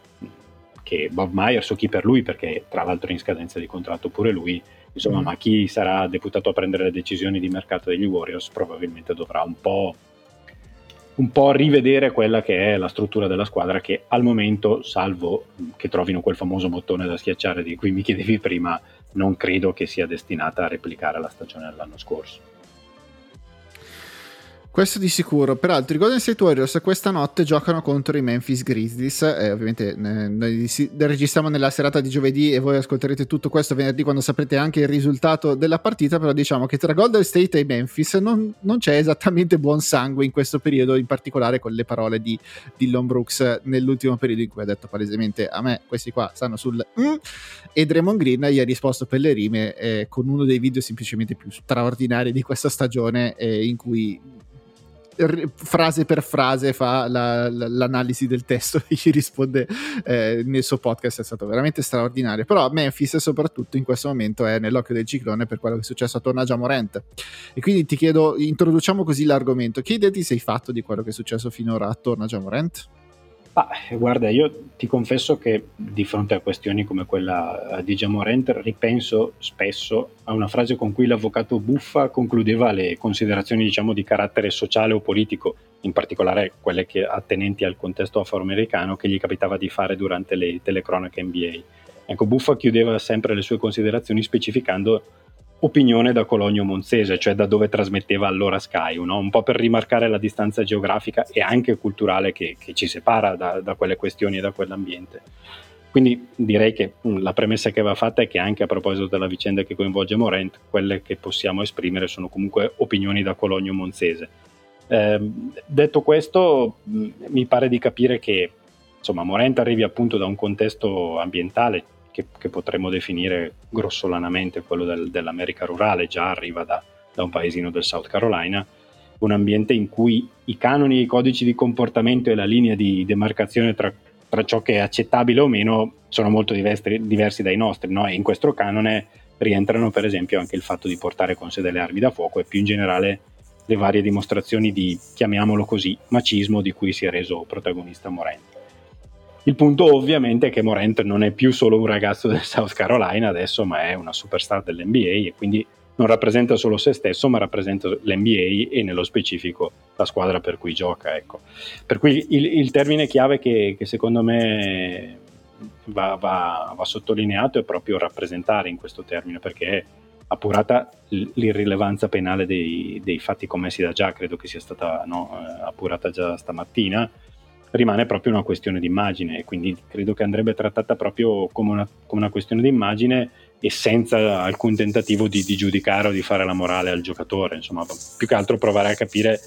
che Bob Myers o chi per lui, perché tra l'altro è in scadenza di contratto pure lui, insomma, mm. ma chi sarà deputato a prendere le decisioni di mercato degli Warriors probabilmente dovrà un po' un po' rivedere quella che è la struttura della squadra che al momento, salvo che trovino quel famoso bottone da schiacciare di cui mi chiedevi prima, non credo che sia destinata a replicare la stagione dell'anno scorso. Questo di sicuro. Peraltro, i Golden State Warriors questa notte giocano contro i Memphis Grizzlies. Eh, ovviamente, eh, noi registriamo nella serata di giovedì e voi ascolterete tutto questo venerdì quando saprete anche il risultato della partita. Però, diciamo che tra Golden State e Memphis non, non c'è esattamente buon sangue in questo periodo, in particolare con le parole di Dillon Brooks nell'ultimo periodo in cui ha detto palesemente a me questi qua stanno sul mm, e Draymond Green gli ha risposto per le rime eh, con uno dei video semplicemente più straordinari di questa stagione, eh, in cui frase per frase fa la, la, l'analisi del testo e gli risponde eh, nel suo podcast è stato veramente straordinario. Però Memphis soprattutto in questo momento è nell'occhio del ciclone per quello che è successo attorno a Jamorant. E quindi ti chiedo introduciamo così l'argomento. Che ti sei fatto di quello che è successo finora attorno a Jamorant? Ah, guarda, io ti confesso che di fronte a questioni come quella di Jamorant ripenso spesso a una frase con cui l'avvocato Buffa concludeva le considerazioni diciamo, di carattere sociale o politico, in particolare quelle che, attenenti al contesto afroamericano che gli capitava di fare durante le telecronache NBA. Ecco, Buffa chiudeva sempre le sue considerazioni specificando opinione da Cologno Monzese, cioè da dove trasmetteva allora Sky, no? un po' per rimarcare la distanza geografica e anche culturale che, che ci separa da, da, quelle questioni e da quell'ambiente. Quindi direi che mm, la premessa che va fatta è che anche a proposito della vicenda che coinvolge Morent, quelle che possiamo esprimere sono comunque opinioni da Cologno Monzese. Eh, detto questo, mm, mi pare di capire che insomma, Morent arrivi appunto da un contesto ambientale che, che potremmo definire grossolanamente quello del, dell'America rurale, già arriva da, da un paesino del South Carolina, un ambiente in cui i canoni, i codici di comportamento e la linea di demarcazione tra, tra ciò che è accettabile o meno sono molto diversi, diversi dai nostri, no? e in questo canone rientrano per esempio anche il fatto di portare con sé delle armi da fuoco e più in generale le varie dimostrazioni di, chiamiamolo così, macismo di cui si è reso protagonista Morente. Il punto ovviamente è che Morant non è più solo un ragazzo del South Carolina adesso, ma è una superstar dell'NBA e quindi non rappresenta solo se stesso, ma rappresenta l'NBA e nello specifico la squadra per cui gioca. Ecco. Per cui il, il termine chiave che, che secondo me va, va, va, sottolineato è proprio rappresentare in questo termine, perché appurata l'irrilevanza penale dei, dei fatti commessi da già, credo che sia stata no, eh, appurata già stamattina, rimane proprio una questione di immagine quindi credo che andrebbe trattata proprio come una, come una questione di immagine e senza alcun tentativo di, di, giudicare o di fare la morale al giocatore, insomma, più che altro provare a capire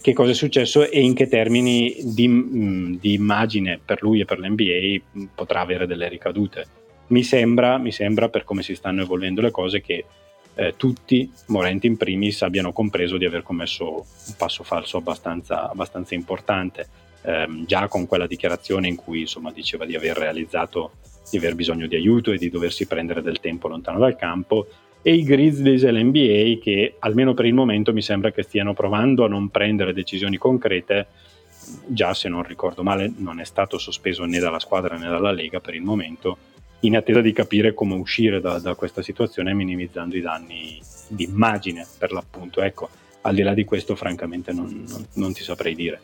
che cosa è successo e in che termini di, mm, di immagine per lui e per l'NBA potrà avere delle ricadute. Mi sembra, mi sembra, per come si stanno evolvendo le cose, che eh, tutti, Morenti in primis, abbiano compreso di aver commesso un passo falso abbastanza, abbastanza importante. Eh, già con quella dichiarazione in cui insomma, diceva di aver realizzato di aver bisogno di aiuto e di doversi prendere del tempo lontano dal campo, e i Grizzlies e l'NBA che almeno per il momento mi sembra che stiano provando a non prendere decisioni concrete già se non ricordo male non è stato sospeso né dalla squadra né dalla Lega per il momento in attesa di capire come uscire da, da questa situazione minimizzando i danni di immagine per l'appunto. Ecco, al di là di questo francamente non, non, non ti saprei dire.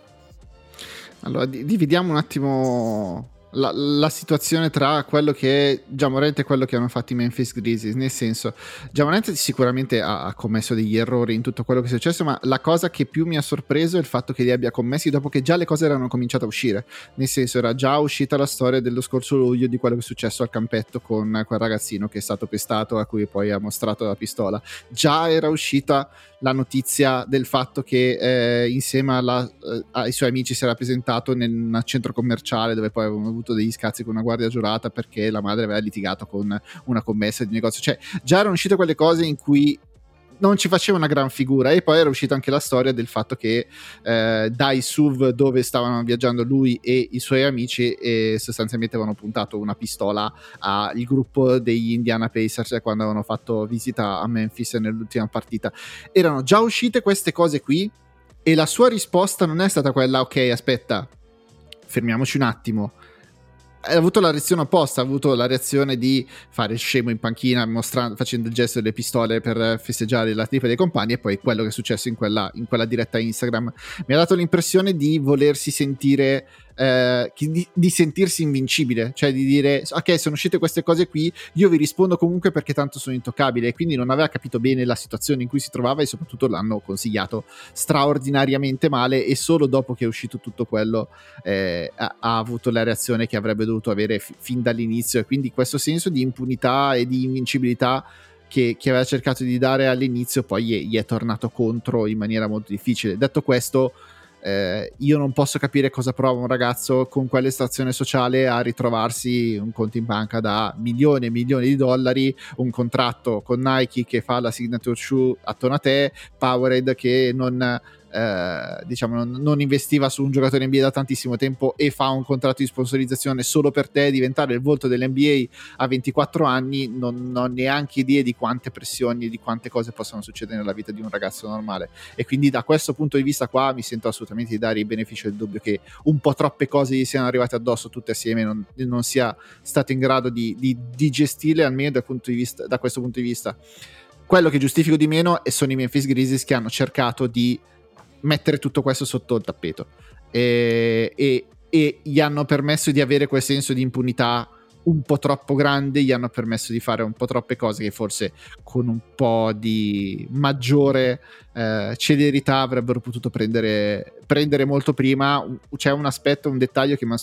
Allora, dividiamo un attimo la, la, situazione tra quello che è Giamorente e quello che hanno fatto i Memphis Grizzlies. Nel senso, Giamorente sicuramente ha, ha, commesso degli errori in tutto quello che è successo, ma la cosa che più mi ha sorpreso è il fatto che li abbia commessi dopo che già le cose erano cominciate a uscire. Nel senso, era già uscita la storia dello scorso luglio di quello che è successo al campetto con quel ragazzino che è stato pestato, a cui poi ha mostrato la pistola. Già era uscita la notizia del fatto che eh, insieme alla, eh, ai suoi amici si era presentato nel centro commerciale dove poi avevano avuto degli scazzi con una guardia giurata perché la madre aveva litigato con una commessa di negozio. Cioè, già erano uscite quelle cose in cui non ci faceva una gran figura. E poi era uscita anche la storia del fatto che eh, dai SUV dove stavano viaggiando lui e i suoi amici e sostanzialmente avevano puntato una pistola al gruppo degli Indiana Pacers quando avevano fatto visita a Memphis nell'ultima partita. Erano già uscite queste cose qui? E la sua risposta non è stata quella ok aspetta fermiamoci un attimo ha avuto la reazione opposta, ha avuto la reazione di fare scemo in panchina facendo il gesto delle pistole per festeggiare la tipa dei compagni e poi quello che è successo in quella, in quella diretta Instagram. Mi ha dato l'impressione di volersi sentire eh, di, di, sentirsi invincibile, cioè di dire ok sono uscite queste cose qui, io vi rispondo comunque perché tanto sono intoccabile quindi non aveva capito bene la situazione in cui si trovava e soprattutto l'hanno consigliato straordinariamente male e solo dopo che è uscito tutto quello eh, ha, ha, avuto la reazione che avrebbe dovuto avere f- fin dall'inizio e quindi questo senso di impunità e di invincibilità che, che, aveva cercato di dare all'inizio poi gli è, gli è tornato contro in maniera molto difficile. Detto questo, eh, io non posso capire cosa prova un ragazzo con quell'estrazione sociale a ritrovarsi un conto in banca da milioni e milioni di dollari, un contratto con Nike che fa la signature shoe attorno a te, Powerade che non eh, diciamo, non, non, investiva su un giocatore NBA da tantissimo tempo e fa un contratto di sponsorizzazione solo per te, diventare il volto dell'NBA a 24 anni, non, non ho neanche idea di quante pressioni e di quante cose possono succedere nella vita di un ragazzo normale. E quindi da questo punto di vista qua mi sento assolutamente di dare il beneficio del dubbio che un po' troppe cose gli siano arrivate addosso tutte assieme non, non sia stato in grado di, di, di gestirle almeno da, vista, da questo punto di vista. Quello che giustifico di meno sono i Memphis Grizzlies che hanno cercato di mettere tutto questo sotto il tappeto. E, e, e gli hanno permesso di avere quel senso di impunità un po' troppo grande, gli hanno permesso di fare un po' troppe cose che forse con un po' di maggiore eh, celerità avrebbero potuto prendere, prendere, molto prima. C'è un aspetto, un dettaglio che mi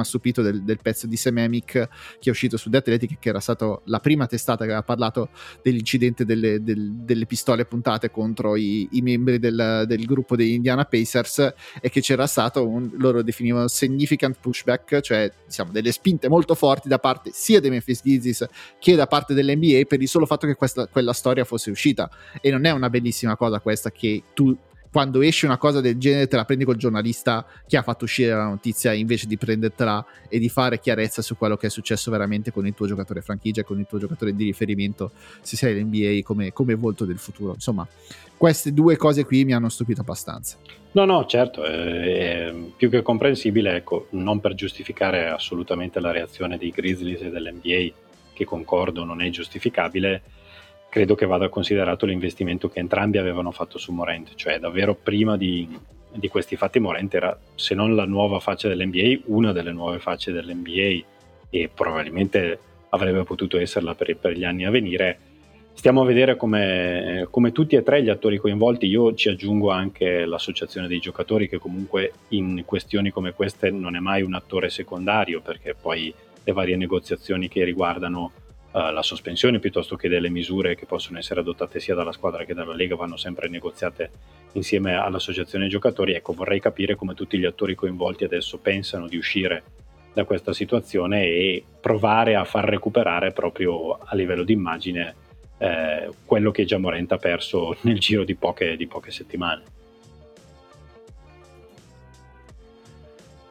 ha stupito del, del, pezzo di Sememic che è uscito su The Athletic, che era stata la prima testata che aveva parlato dell'incidente delle, del, delle pistole puntate contro i, i membri del, del, gruppo degli Indiana Pacers e che c'era stato un, loro definivano significant pushback, cioè diciamo delle spinte molto forti da parte sia dei Memphis Grizzlies che da parte dell'NBA per il solo fatto che questa, quella storia fosse uscita e non è una bellissima cosa questa questa che tu quando esce una cosa del genere te la prendi col giornalista che ha fatto uscire la notizia invece di prendertela e di fare chiarezza su quello che è successo veramente con il tuo giocatore franchigia, con il tuo giocatore di riferimento, se sei l'NBA come, come volto del futuro. Insomma, queste due cose qui mi hanno stupito abbastanza. No, no, certo, è, è più che comprensibile, ecco, non per giustificare assolutamente la reazione dei Grizzlies e dell'NBA, che concordo non è giustificabile, credo che vada considerato l'investimento che entrambi avevano fatto su Morente, cioè davvero prima di, di questi fatti Morente era, se non la nuova faccia dell'NBA, una delle nuove facce dell'NBA e probabilmente avrebbe potuto esserla per, per gli anni a venire. Stiamo a vedere come, come, tutti e tre gli attori coinvolti, io ci aggiungo anche l'associazione dei giocatori che comunque in questioni come queste non è mai un attore secondario perché poi le varie negoziazioni che riguardano la sospensione piuttosto che delle misure che possono essere adottate sia dalla squadra che dalla Lega vanno sempre negoziate insieme all'associazione giocatori. Ecco, vorrei capire come tutti gli attori coinvolti adesso pensano di uscire da questa situazione e provare a far recuperare proprio a livello di immagine eh, quello che Jamorent ha perso nel giro di poche, di poche settimane.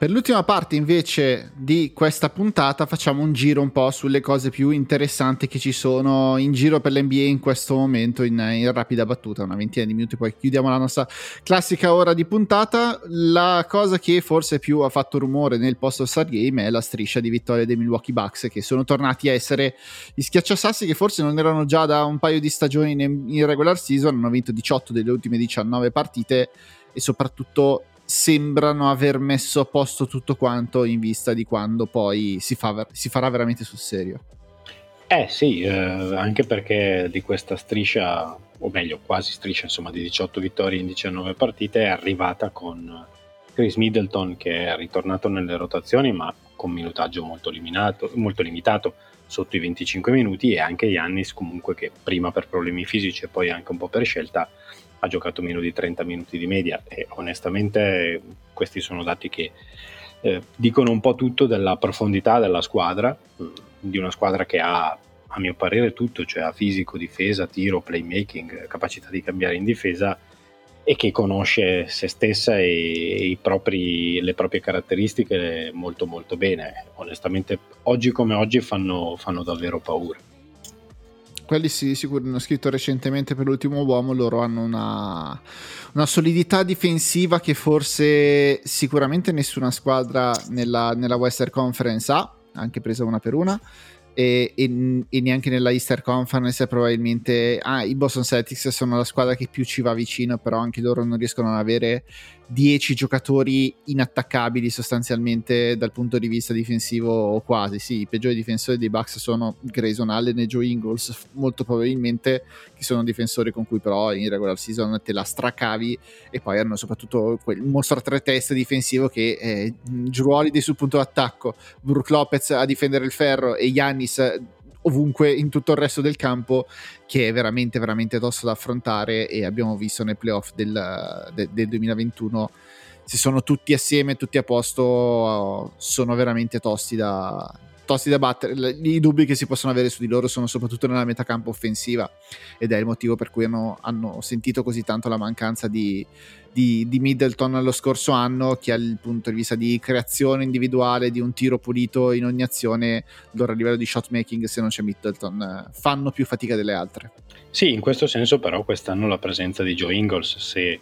Per l'ultima parte invece di questa puntata facciamo un giro un po' sulle cose più interessanti che ci sono in giro per l'NBA in questo momento in, in, rapida battuta, una ventina di minuti poi chiudiamo la nostra classica ora di puntata. La cosa che forse più ha fatto rumore nel post Star Game è la striscia di vittoria dei Milwaukee Bucks che sono tornati a essere gli schiacciasassi che forse non erano già da un paio di stagioni in, in regular season, hanno vinto 18 delle ultime 19 partite e soprattutto sembrano aver messo a posto tutto quanto in vista di quando poi si, fa, si farà veramente sul serio. Eh sì, eh, anche perché di questa striscia, o meglio quasi striscia insomma di 18 vittorie in 19 partite è arrivata con Chris Middleton che è ritornato nelle rotazioni ma con minutaggio molto, molto limitato sotto i 25 minuti e anche Yannis comunque che prima per problemi fisici e poi anche un po' per scelta ha giocato meno di 30 minuti di media e onestamente questi sono dati che eh, dicono un po' tutto della profondità della squadra, mm, di una squadra che ha a mio parere tutto, cioè ha fisico, difesa, tiro, playmaking, capacità di cambiare in difesa e che conosce se stessa e, propri, le proprie caratteristiche molto molto bene. Onestamente oggi come oggi fanno, fanno davvero paura quelli sì, sicuro hanno scritto recentemente per l'ultimo uomo, loro hanno una, una, solidità difensiva che forse sicuramente nessuna squadra nella, nella Western Conference ha, anche presa una per una. E, e, e, neanche nella Easter Conference probabilmente ah, i Boston Celtics sono la squadra che più ci va vicino però anche loro non riescono ad avere 10 giocatori inattaccabili sostanzialmente dal punto di vista difensivo o quasi. Sì, i peggiori difensori dei Bucks sono Grayson Allen e Joe Ingles, molto probabilmente, che sono difensori con cui però in regular season te la stracavi e poi hanno soprattutto quel mostro a tre teste difensivo che è Drew Holiday sul punto d'attacco, Brook Lopez a difendere il ferro e Giannis ovunque in tutto il resto del campo che è veramente veramente tosto da affrontare. E abbiamo visto nei playoff del, de, del 2021 se sono tutti assieme tutti a posto sono veramente tosti da, tosti da battere. I dubbi che si possono avere su di loro sono soprattutto nella metacampo offensiva. Ed è il motivo per cui hanno, hanno sentito così tanto la mancanza di di, di, Middleton lo scorso anno che dal punto di vista di creazione individuale di un tiro pulito in ogni azione loro a livello di shot making se non c'è Middleton eh, fanno più fatica delle altre. Sì in questo senso però quest'anno la presenza di Joe Ingles se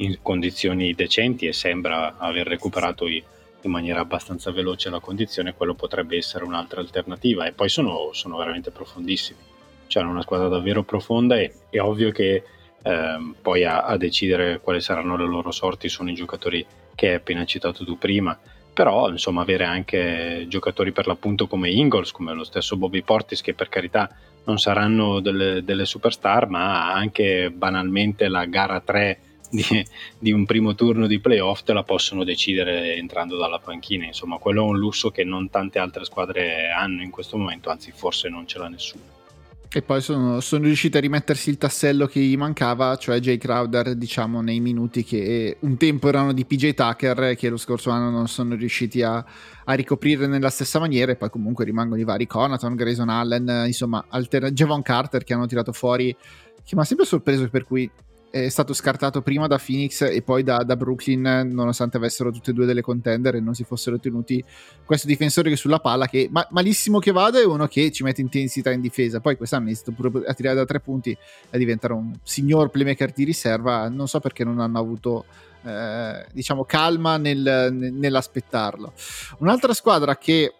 in condizioni decenti e sembra aver recuperato i, in maniera abbastanza veloce la condizione quello potrebbe essere un'altra alternativa. E poi sono, sono veramente profondissimi. Cioè hanno una squadra davvero profonda e è ovvio che eh, poi a, a, decidere quali saranno le loro sorti sono i giocatori che hai appena citato tu prima. Però, insomma, avere anche giocatori per l'appunto come Ingles, come lo stesso Bobby Portis, che per carità non saranno delle, delle superstar, ma anche banalmente la gara 3 di, di, un primo turno di playoff te la possono decidere entrando dalla panchina. Insomma, quello è un lusso che non tante altre squadre hanno in questo momento, anzi, forse non ce l'ha nessuno. E poi sono, sono, riusciti a rimettersi il tassello che gli mancava, cioè Jay Crowder, diciamo, nei minuti che un tempo erano di PJ Tucker, che lo scorso anno non sono riusciti a, a ricoprire nella stessa maniera. E poi comunque rimangono i vari Conaton, Grayson Allen, insomma, alter- Javon Carter che hanno tirato fuori, che mi ha sempre sorpreso per cui è stato scartato prima da Phoenix e poi da, da, Brooklyn, nonostante avessero tutte e due delle contender e non si fossero tenuti questo difensore che sulla palla, che ma, malissimo che vada, è uno che ci mette intensità in difesa. Poi quest'anno è iniziato pure a tirare da tre punti e diventare un signor playmaker di riserva. Non so perché non hanno avuto. Eh, diciamo calma nel, nell'aspettarlo. Un'altra squadra che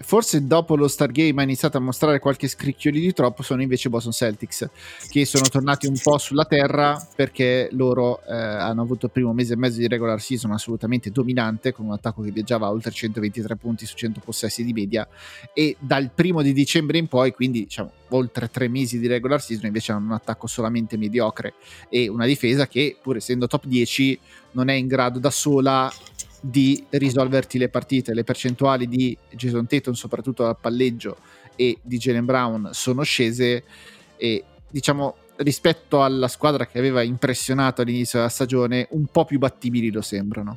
forse dopo lo Stargame ha iniziato a mostrare qualche scricchioli di troppo sono invece Boston Celtics che sono tornati un po' sulla terra perché loro eh, hanno avuto il primo mese e mezzo di regular season assolutamente dominante con un attacco che viaggiava oltre 123 punti su 100 possessi di media. E dal primo di dicembre in poi quindi diciamo oltre tre mesi di regular season invece hanno un attacco solamente mediocre. E una difesa che pur essendo top 10 non è in grado da sola di risolverti le partite. Le percentuali di Jason Tatum, soprattutto al palleggio, e di Jalen Brown sono scese e diciamo rispetto alla squadra che aveva impressionato all'inizio della stagione un po' più battibili lo sembrano.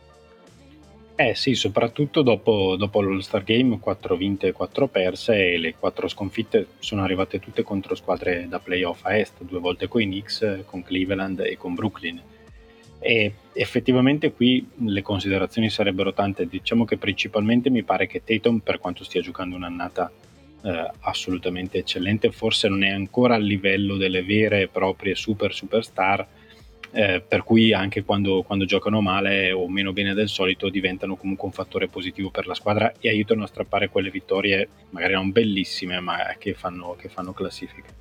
Eh sì, soprattutto dopo, dopo l'All-Star Game, 4 vinte e 4 perse e le 4 sconfitte sono arrivate tutte contro squadre da playoff a est, due volte con i Knicks, con Cleveland e con Brooklyn. E effettivamente qui le considerazioni sarebbero tante, diciamo che principalmente mi pare che Tatum, per quanto stia giocando un'annata eh, assolutamente eccellente, forse non è ancora al livello delle vere e proprie super superstar, eh, per cui anche quando, quando, giocano male o meno bene del solito diventano comunque un fattore positivo per la squadra e aiutano a strappare quelle vittorie magari non bellissime ma che fanno, che fanno classifica.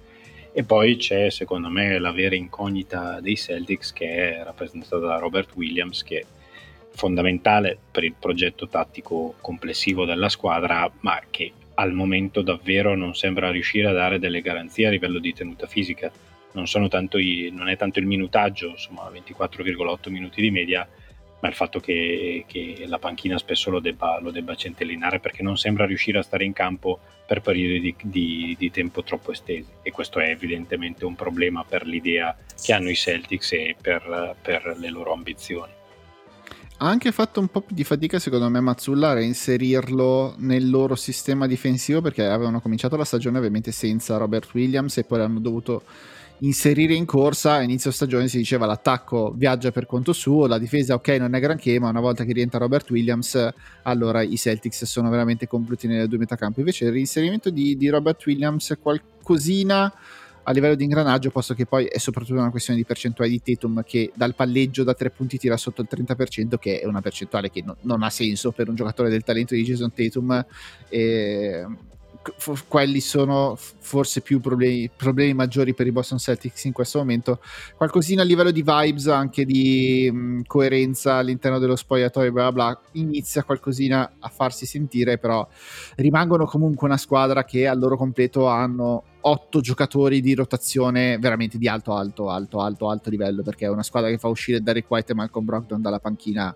E poi c'è secondo me la vera incognita dei Celtics che è rappresentata da Robert Williams che è fondamentale per il progetto tattico complessivo della squadra ma che al momento davvero non sembra riuscire a dare delle garanzie a livello di tenuta fisica. Non, i, non, è tanto il minutaggio, insomma 24,8 minuti di media, ma il fatto che, che la panchina spesso lo debba, lo debba, centellinare perché non sembra riuscire a stare in campo per periodi di, di, di, tempo troppo estesi e questo è evidentemente un problema per l'idea che hanno i Celtics e per, per le loro ambizioni. Ha anche fatto un po' di fatica, secondo me, Mazzulla a reinserirlo nel loro sistema difensivo perché avevano cominciato la stagione ovviamente senza Robert Williams e poi hanno dovuto inserire in corsa a inizio stagione si diceva l'attacco viaggia per conto suo, la difesa ok non è granché, ma una volta che rientra Robert Williams allora i Celtics sono veramente compluti nelle due metacampo. Invece il reinserimento di, di Robert Williams qualcosina a livello di ingranaggio, posto che poi è soprattutto una questione di percentuale di Tatum che dal palleggio da tre punti tira sotto il 30%, che è una percentuale che no, non ha senso per un giocatore del talento di Jason Tatum. E quelli sono forse più problemi, problemi, maggiori per i Boston Celtics in questo momento. Qualcosina a livello di vibes, anche di mh, coerenza all'interno dello spogliatoio, bla bla, inizia qualcosina a farsi sentire, però rimangono comunque una squadra che al loro completo hanno otto giocatori di rotazione veramente di alto, alto, alto, alto, alto livello, perché è una squadra che fa uscire Derek White e Malcolm Brogdon dalla panchina,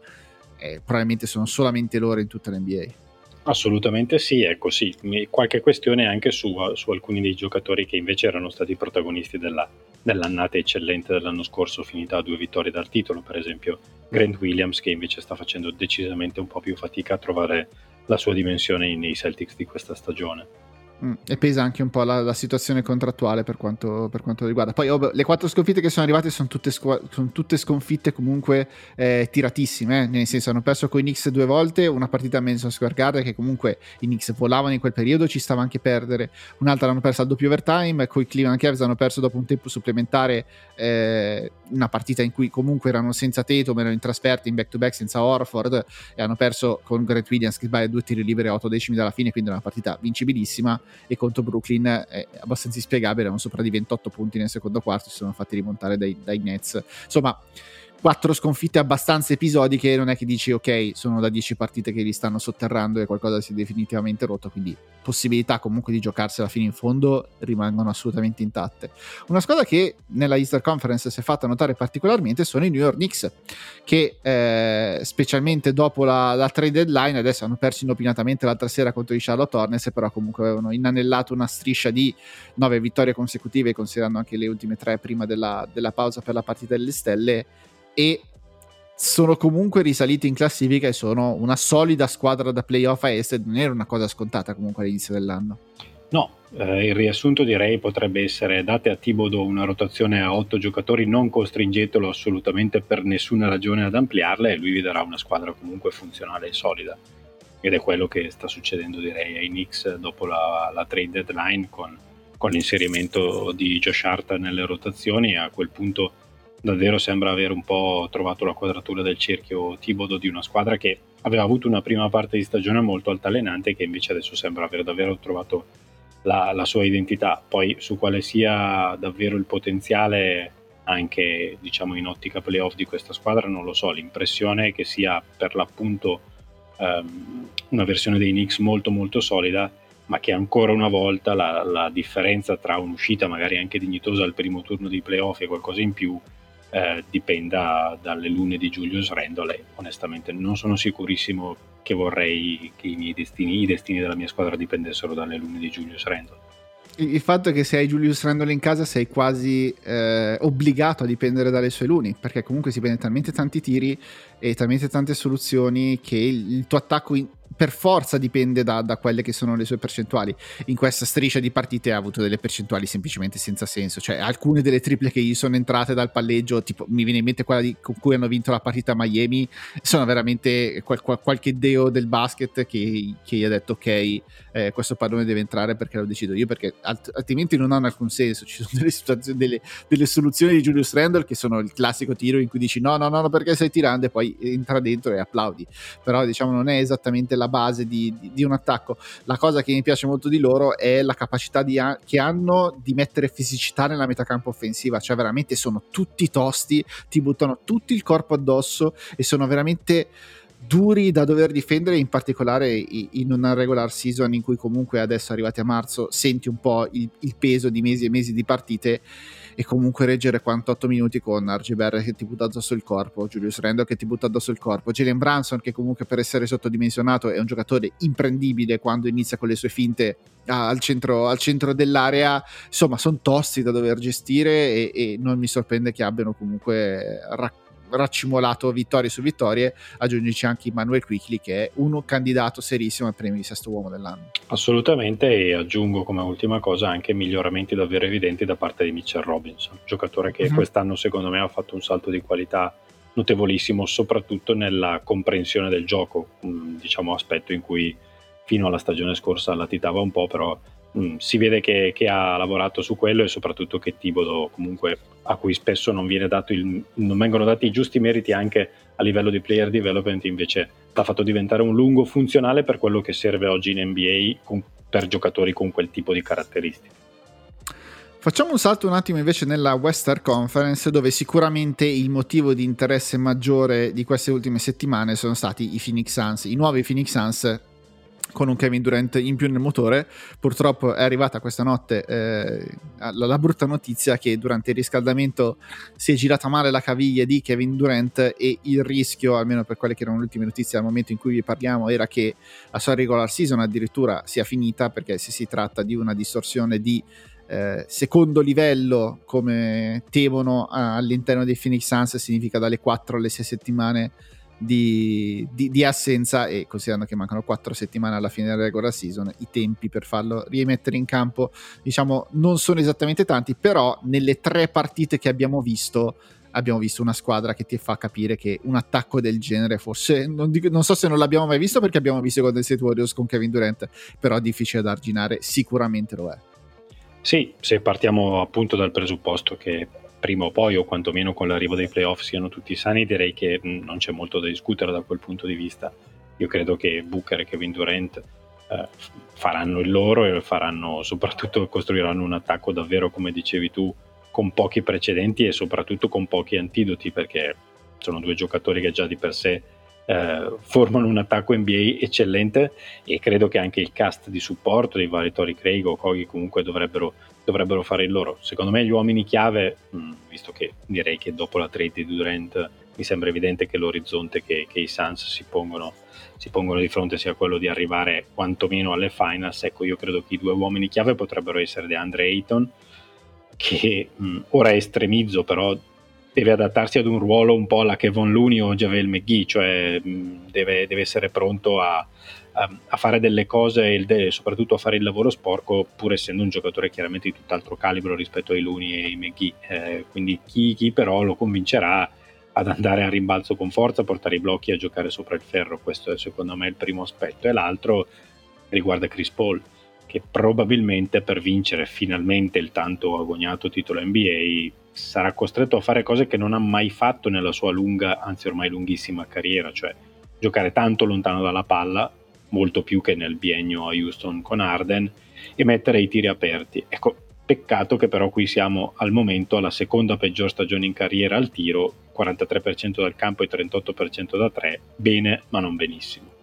eh, probabilmente sono solamente loro in tutta l'NBA. Assolutamente sì, ecco sì, qualche questione anche su, su, alcuni dei giocatori che invece erano stati protagonisti della, dell'annata eccellente dell'anno scorso, finita a due vittorie dal titolo, per esempio Grant Williams che invece sta facendo decisamente un po' più fatica a trovare la sua dimensione nei Celtics di questa stagione. Mm, e pesa anche un po' la, la situazione contrattuale per quanto, per quanto, riguarda. Poi oh, le quattro sconfitte che sono arrivate sono tutte, squ- sono tutte sconfitte comunque eh, tiratissime, eh? nel senso hanno perso con i Knicks due volte, una partita a Madison Square Garden che comunque i Knicks volavano in quel periodo, ci stava anche perdere, un'altra l'hanno persa al doppio overtime, con i Cleveland Cavs hanno perso dopo un tempo supplementare eh, una partita in cui comunque erano senza Tatum, erano in trasferta in back-to-back senza Orford e hanno perso con Grant Williams che sbaglia due tiri liberi a 8 decimi dalla fine, quindi è una partita vincibilissima e contro Brooklyn è abbastanza inspiegabile, erano sopra di 28 punti nel secondo quarto, si sono fatti rimontare dai, dai Nets. Insomma, quattro sconfitte abbastanza episodiche, non è che dici ok, sono da 10 partite che li stanno sotterrando e qualcosa si è definitivamente rotto, quindi possibilità comunque di giocarsela fino in fondo rimangono assolutamente intatte. Una squadra che nella Easter Conference si è fatta notare particolarmente sono i New York Knicks, che eh, specialmente dopo la, la, trade deadline adesso hanno perso inopinatamente l'altra sera contro i Charlotte Hornets, però comunque avevano inanellato una striscia di 9 vittorie consecutive, considerando anche le ultime tre prima della, della pausa per la partita delle stelle e sono comunque risaliti in classifica e sono una solida squadra da playoff a est non era una cosa scontata comunque all'inizio dell'anno. No eh, il riassunto direi potrebbe essere date a Tibodo una rotazione a otto giocatori non costringetelo assolutamente per nessuna ragione ad ampliarla e lui vi darà una squadra comunque funzionale e solida. Ed è quello che sta succedendo direi ai Knicks dopo la, la trade deadline con, con l'inserimento di Josh Hart nelle rotazioni. A quel punto davvero sembra aver un po' trovato la quadratura del cerchio Tibodo di una squadra che aveva avuto una prima parte di stagione molto altalenante e che invece adesso sembra aver davvero trovato la, la, sua identità. Poi su quale sia davvero il potenziale anche diciamo in ottica playoff di questa squadra non lo so, l'impressione è che sia per l'appunto um, una versione dei Knicks molto molto solida ma che ancora una volta la, la differenza tra un'uscita magari anche dignitosa al primo turno di playoff e qualcosa in più eh, dipenda dalle lune di Julius Randall e onestamente non sono sicurissimo che vorrei che i miei destini, i destini della mia squadra dipendessero dalle lune di Julius Randall. il fatto è che se hai Julius Randall in casa sei quasi eh, obbligato a dipendere dalle sue luni, perché comunque si prende talmente tanti tiri e talmente tante soluzioni che il, il tuo attacco in, per forza dipende da, da, quelle che sono le sue percentuali. In questa striscia di partite ha avuto delle percentuali semplicemente senza senso. Cioè, alcune delle triple che gli sono entrate dal palleggio, tipo mi viene in mente quella di, con cui hanno vinto la partita a Miami, sono veramente qual, qual, qualche deo del basket che, che, gli ha detto: Ok, eh, questo pallone deve entrare perché lo decido io, perché alt- altrimenti non hanno alcun senso. Ci sono delle, delle, delle, soluzioni di Julius Randle che sono il classico tiro in cui dici no, no, no, perché stai tirando e poi entra dentro e applaudi. Però diciamo non è esattamente la la base di, di, di, un attacco. La cosa che mi piace molto di loro è la capacità di, che hanno di mettere fisicità nella metacampo offensiva, cioè veramente sono tutti tosti, ti buttano tutto il corpo addosso e sono veramente duri da dover difendere, in particolare in una regular season in cui comunque adesso arrivati a marzo senti un po' il, il peso di mesi e mesi di partite e comunque reggere 48 minuti con RG Barrett che ti butta addosso il corpo, Julius Randle che ti butta addosso il corpo, Jalen Branson che comunque per essere sottodimensionato è un giocatore imprendibile quando inizia con le sue finte al centro, al centro dell'area, insomma sono tosti da dover gestire e, e non mi sorprende che abbiano comunque raccolto raccimolato vittorie su vittorie, aggiungici anche Manuel Quickly che è uno candidato serissimo al premio di sesto uomo dell'anno. Assolutamente e aggiungo come ultima cosa anche miglioramenti davvero evidenti da parte di Mitchell Robinson, giocatore che mm-hmm. quest'anno secondo me ha fatto un salto di qualità notevolissimo soprattutto nella comprensione del gioco, diciamo aspetto in cui fino alla stagione scorsa latitava un po', però mh, si vede che, che, ha lavorato su quello e soprattutto che Tibodo comunque a cui spesso non, il, non vengono dati i giusti meriti anche a livello di player development invece l'ha fatto diventare un lungo funzionale per quello che serve oggi in NBA con, per giocatori con quel tipo di caratteristiche. Facciamo un salto un attimo invece nella Western Conference dove sicuramente il motivo di interesse maggiore di queste ultime settimane sono stati i Phoenix Suns, i nuovi Phoenix Suns con un Kevin Durant in più nel motore. Purtroppo è arrivata questa notte eh, la, la, brutta notizia che durante il riscaldamento si è girata male la caviglia di Kevin Durant e il rischio, almeno per quelle che erano le ultime notizie al momento in cui vi parliamo, era che la sua regular season addirittura sia finita perché se si tratta di una distorsione di eh, secondo livello come temono all'interno dei Phoenix Suns significa dalle 4 alle 6 settimane di, di, di, assenza e considerando che mancano quattro settimane alla fine della regular season i tempi per farlo rimettere in campo diciamo non sono esattamente tanti però nelle tre partite che abbiamo visto abbiamo visto una squadra che ti fa capire che un attacco del genere forse non, dico, non so se non l'abbiamo mai visto perché abbiamo visto Golden State Warriors con Kevin Durant però difficile da arginare sicuramente lo è. Sì, se partiamo appunto dal presupposto che prima o poi, o quantomeno con l'arrivo dei playoff, siano tutti sani, direi che non c'è molto da discutere da quel punto di vista. Io credo che Booker e Kevin Durant eh, faranno il loro e faranno soprattutto costruiranno un attacco davvero, come dicevi tu, con pochi precedenti e soprattutto con pochi antidoti, perché sono due giocatori che già di per sé eh, formano un attacco NBA eccellente e credo che anche il cast di supporto dei vari Tori Craig o Kogi comunque dovrebbero, dovrebbero, fare il loro. Secondo me gli uomini chiave, mh, mm, visto che direi che dopo la trade di Durant mi sembra evidente che l'orizzonte che, che i Suns si pongono, si pongono, di fronte sia quello di arrivare quantomeno alle finals, ecco io credo che i due uomini chiave potrebbero essere DeAndre Ayton che mh, mm, ora estremizzo però deve adattarsi ad un ruolo un po' alla Kevon Looney o Javel McGee, cioè deve, deve essere pronto a, a, a, fare delle cose e soprattutto a fare il lavoro sporco, pur essendo un giocatore chiaramente di tutt'altro calibro rispetto ai Looney e ai McGee. Eh, quindi chi, chi, però lo convincerà ad andare a rimbalzo con forza, a portare i blocchi a giocare sopra il ferro, questo è secondo me il primo aspetto. E l'altro riguarda Chris Paul che probabilmente per vincere finalmente il tanto agognato titolo NBA sarà costretto a fare cose che non ha mai fatto nella sua lunga, anzi ormai lunghissima carriera, cioè giocare tanto lontano dalla palla, molto più che nel biennio a Houston con Arden, e mettere i tiri aperti. Ecco, peccato che però qui siamo al momento alla seconda peggior stagione in carriera al tiro, 43% dal campo e 38% da 3, bene ma non benissimo.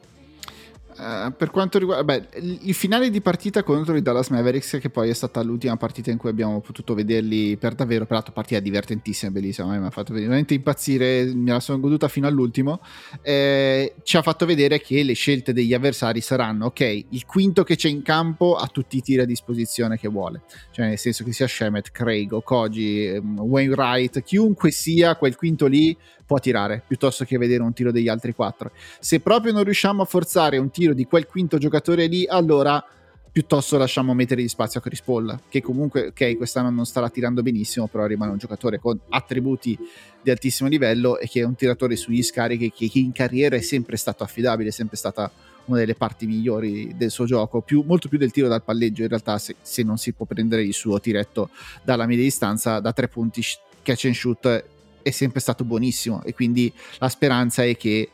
Uh, per quanto riguarda beh, il finale di partita contro i Dallas Mavericks, che poi è stata l'ultima partita in cui abbiamo potuto vederli per davvero, peraltro partita divertentissima, bellissima, mi ha fatto veramente impazzire, me la sono goduta fino all'ultimo, eh, ci ha fatto vedere che le scelte degli avversari saranno, ok, il quinto che c'è in campo ha tutti i tiri a disposizione che vuole, cioè nel senso che sia Shemet, Craig, Okoji, um, Wainwright, chiunque sia quel quinto lì può tirare piuttosto che vedere un tiro degli altri quattro. Se proprio non riusciamo a forzare un tiro di quel quinto giocatore lì, allora piuttosto lasciamo mettere di spazio a Chris Paul, che comunque, ok, quest'anno non starà tirando benissimo, però rimane un giocatore con attributi di altissimo livello e che è un tiratore sugli scarichi che, in carriera è sempre stato affidabile, è sempre stata una delle parti migliori del suo gioco, più, molto più del tiro dal palleggio in realtà se, se non si può prendere il suo tiretto dalla media distanza da tre punti catch and shoot è sempre stato buonissimo e quindi la speranza è che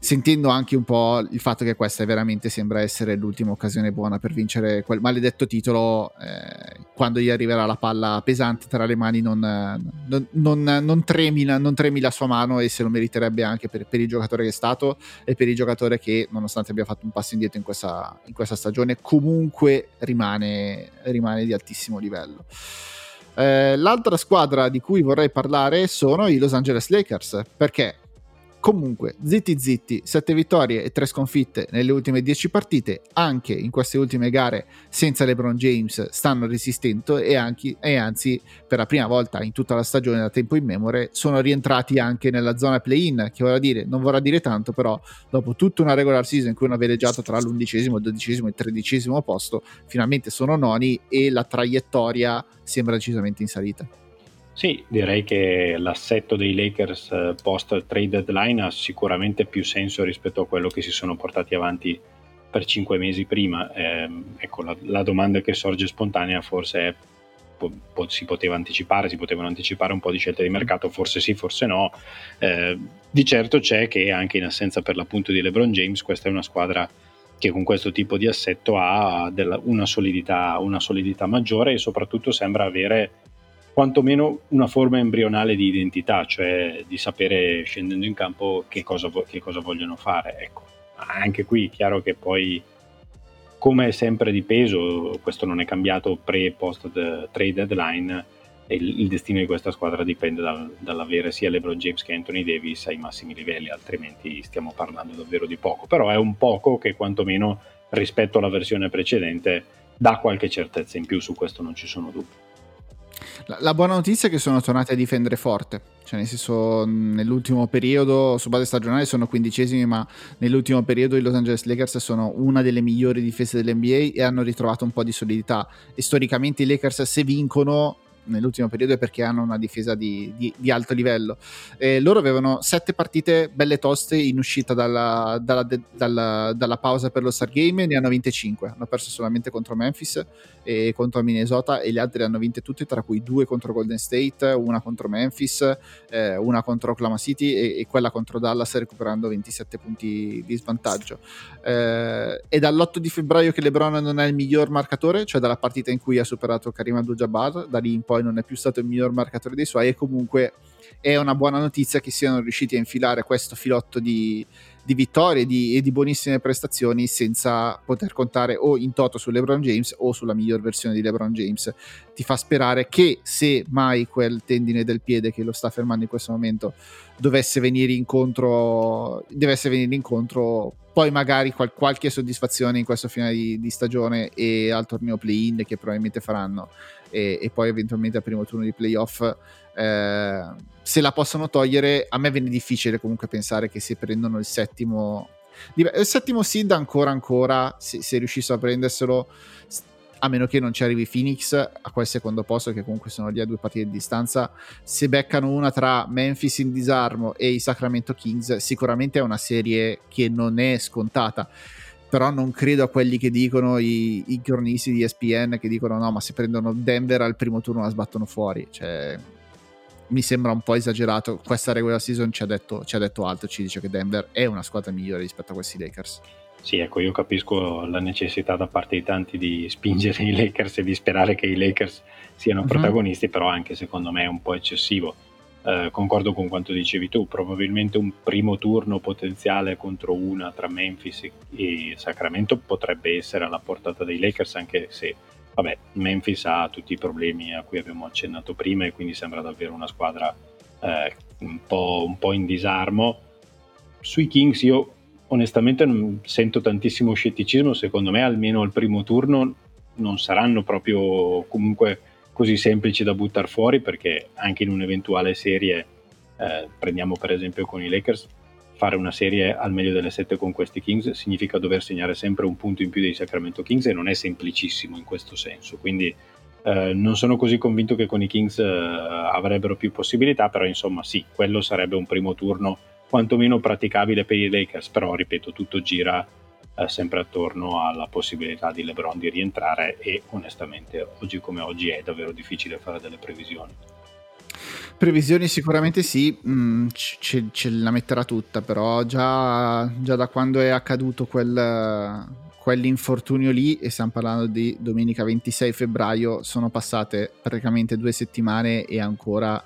sentendo anche un po' il fatto che questa veramente sembra essere l'ultima occasione buona per vincere quel maledetto titolo eh, quando gli arriverà la palla pesante tra le mani non, non, non, non, tremi, la sua mano e se lo meriterebbe anche per, per, il giocatore che è stato e per il giocatore che nonostante abbia fatto un passo indietro in questa, in questa stagione comunque rimane, rimane di altissimo livello eh, l'altra squadra di cui vorrei parlare sono i Los Angeles Lakers, perché Comunque, zitti zitti, 7 vittorie e 3 sconfitte nelle ultime 10 partite, anche in queste ultime gare senza LeBron James stanno resistendo e, anche, e anzi per la prima volta in tutta la stagione da tempo in memoria sono rientrati anche nella zona play-in, che vorrà dire, non vorrà dire tanto, però dopo tutta una regular season in cui hanno veleggiato tra l'undicesimo, il dodicesimo e il tredicesimo posto, finalmente sono noni e la traiettoria sembra decisamente in salita. Sì, direi che l'assetto dei Lakers eh, post trade deadline ha sicuramente più senso rispetto a quello che si sono portati avanti per cinque mesi prima. Eh, ecco, la, la, domanda che sorge spontanea forse è po, po, si poteva anticipare, si potevano anticipare un po' di scelte di mercato, forse sì, forse no. Eh, di certo c'è che anche in assenza per l'appunto di LeBron James, questa è una squadra che con questo tipo di assetto ha della, una, solidità, una solidità maggiore e soprattutto sembra avere quantomeno una forma embrionale di identità, cioè di sapere scendendo in campo che cosa, che cosa vogliono fare. Ecco. Anche qui è chiaro che poi, come è sempre di peso, questo non è cambiato pre e post trade deadline, il, il, destino di questa squadra dipende dal, dall'avere sia LeBron James che Anthony Davis ai massimi livelli, altrimenti stiamo parlando davvero di poco. Però è un poco che quantomeno rispetto alla versione precedente dà qualche certezza in più, su questo non ci sono dubbi. La, la, buona notizia è che sono tornati a difendere forte, cioè nel senso nell'ultimo periodo su base stagionale sono quindicesimi, ma nell'ultimo periodo i Los Angeles Lakers sono una delle migliori difese dell'NBA e hanno ritrovato un po' di solidità. E storicamente i Lakers se vincono nell'ultimo periodo è perché hanno una difesa di, di, di alto livello. Eh, loro avevano sette partite belle toste in uscita dalla, dalla, dalla, dalla pausa per lo Star Game e ne hanno vinte 5. Hanno perso solamente contro Memphis e contro Minnesota e le altre le hanno vinte tutte, tra cui due contro Golden State, una contro Memphis, eh, una contro Oklahoma City e, e, quella contro Dallas recuperando 27 punti di svantaggio. Eh, è dall'8 di febbraio che LeBron non è il miglior marcatore, cioè dalla partita in cui ha superato Karim Abdul-Jabbar, da lì in poi poi non è più stato il miglior marcatore dei suoi e comunque è una buona notizia che siano riusciti a infilare questo filotto di, di vittorie di, e di buonissime prestazioni senza poter contare o in toto su LeBron James o sulla miglior versione di LeBron James. Ti fa sperare che se mai quel tendine del piede che lo sta fermando in questo momento dovesse venire incontro, dovesse venire incontro poi magari qual- qualche soddisfazione in questo finale di, di stagione e al torneo play-in che probabilmente faranno e, e poi eventualmente al primo turno di playoff eh, se la possono togliere a me viene difficile comunque pensare che se prendono il settimo il settimo seed ancora ancora se, se riuscissero a prenderselo a meno che non ci arrivi Phoenix a quel secondo posto che comunque sono lì a due partite di distanza se beccano una tra Memphis in disarmo e i Sacramento Kings sicuramente è una serie che non è scontata. Però non credo a quelli che dicono i, i di ESPN che dicono no ma se prendono Denver al primo turno la sbattono fuori cioè mi sembra un po' esagerato. Questa regular season ci ha, detto, ci ha detto altro ci dice che Denver è una squadra migliore rispetto a questi Lakers. Sì, ecco, io capisco la necessità da parte di tanti di spingere i Lakers e di sperare che i Lakers siano uh-huh. protagonisti, però anche secondo me è un po' eccessivo. Eh, concordo con quanto dicevi tu, probabilmente un primo turno potenziale contro una tra Memphis e Sacramento potrebbe essere alla portata dei Lakers, anche se vabbè, Memphis ha tutti i problemi a cui abbiamo accennato prima e quindi sembra davvero una squadra eh, un, po', un, po', in disarmo. Sui Kings io onestamente sento tantissimo scetticismo, secondo me almeno al primo turno non saranno proprio comunque così semplici da buttare fuori perché anche in un'eventuale serie, eh, prendiamo per esempio con i Lakers, fare una serie al meglio delle sette con questi Kings significa dover segnare sempre un punto in più dei Sacramento Kings e non è semplicissimo in questo senso. Quindi eh, non sono così convinto che con i Kings eh, avrebbero più possibilità, però insomma sì, quello sarebbe un primo turno quantomeno praticabile per i Lakers, però ripeto, tutto gira eh, sempre attorno alla possibilità di LeBron di rientrare e onestamente oggi come oggi è davvero difficile fare delle previsioni. Previsioni sicuramente sì, mm, ce, ce, la metterà tutta, però già, già, da quando è accaduto quel, quell'infortunio lì, e stiamo parlando di domenica 26 febbraio, sono passate praticamente due settimane e ancora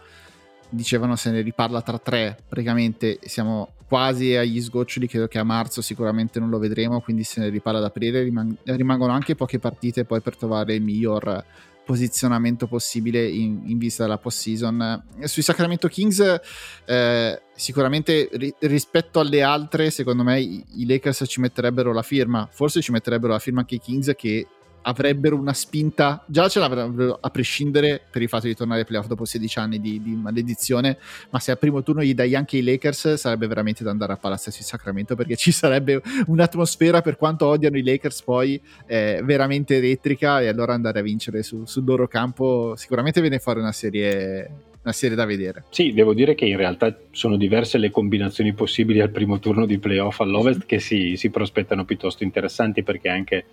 dicevano se ne riparla tra tre, praticamente siamo quasi agli sgoccioli, credo che a marzo sicuramente non lo vedremo, quindi se ne riparla ad aprile, rimang- rimangono anche poche partite poi per trovare il miglior posizionamento possibile in, in vista della post season. Sui Sacramento Kings, eh, sicuramente ri- rispetto alle altre, secondo me i-, i Lakers ci metterebbero la firma, forse ci metterebbero la firma anche i Kings che avrebbero una spinta, già ce l'avrebbero a prescindere per il fatto di tornare ai playoff dopo 16 anni di, di, maledizione, ma se al primo turno gli dai anche i Lakers sarebbe veramente da andare a Palazzo di Sacramento perché ci sarebbe un'atmosfera per quanto odiano i Lakers poi eh, veramente elettrica e allora andare a vincere su, sul loro campo sicuramente viene fuori una serie una serie da vedere. Sì, devo dire che in realtà sono diverse le combinazioni possibili al primo turno di playoff all'Ovest che si, si prospettano piuttosto interessanti perché anche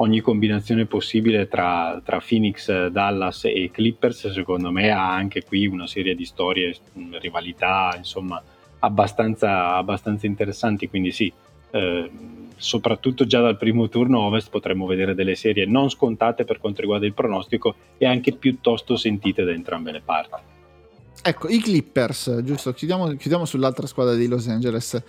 ogni combinazione possibile tra, tra, Phoenix, Dallas e Clippers, secondo me ha anche qui una serie di storie, rivalità, insomma, abbastanza, abbastanza interessanti. Quindi sì, eh, soprattutto già dal primo turno Ovest potremmo vedere delle serie non scontate per quanto riguarda il pronostico e anche piuttosto sentite da entrambe le parti. Ecco, i Clippers, giusto, chiudiamo, chiudiamo sull'altra squadra di Los Angeles.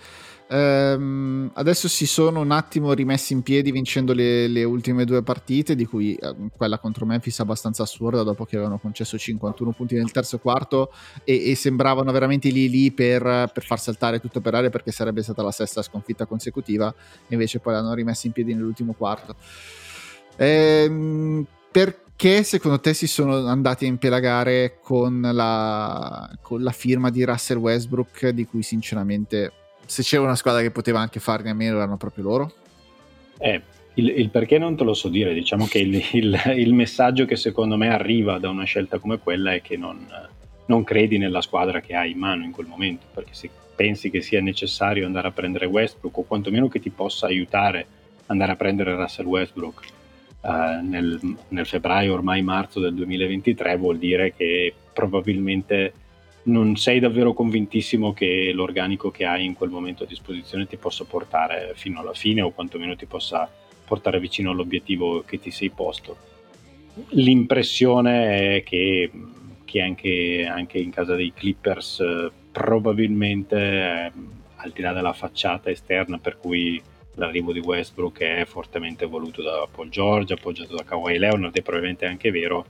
Ehm, adesso si sono un attimo rimessi in piedi vincendo le, le ultime due partite, di cui eh, quella contro Memphis abbastanza assurda dopo che avevano concesso 51 punti nel terzo quarto e, e sembravano veramente lì lì per, per, far saltare tutto per aria perché sarebbe stata la sesta sconfitta consecutiva, invece poi l'hanno rimessi in piedi nell'ultimo quarto. Ehm, perché secondo te si sono andati a impelagare con la, con la firma di Russell Westbrook, di cui sinceramente se c'era una squadra che poteva anche farne a meno erano proprio loro? Eh, il, il, perché non te lo so dire, diciamo che il, il, il, messaggio che secondo me arriva da una scelta come quella è che non, non, credi nella squadra che hai in mano in quel momento, perché se pensi che sia necessario andare a prendere Westbrook o quantomeno che ti possa aiutare andare a prendere Russell Westbrook eh, nel, nel febbraio, ormai marzo del 2023, vuol dire che probabilmente non sei davvero convintissimo che l'organico che hai in quel momento a disposizione ti possa portare fino alla fine o quantomeno ti possa portare vicino all'obiettivo che ti sei posto. L'impressione è che, che anche, anche, in casa dei Clippers eh, probabilmente, eh, al di là della facciata esterna per cui l'arrivo di Westbrook è fortemente voluto da Paul George, appoggiato da Kawhi Leonard, è probabilmente anche vero,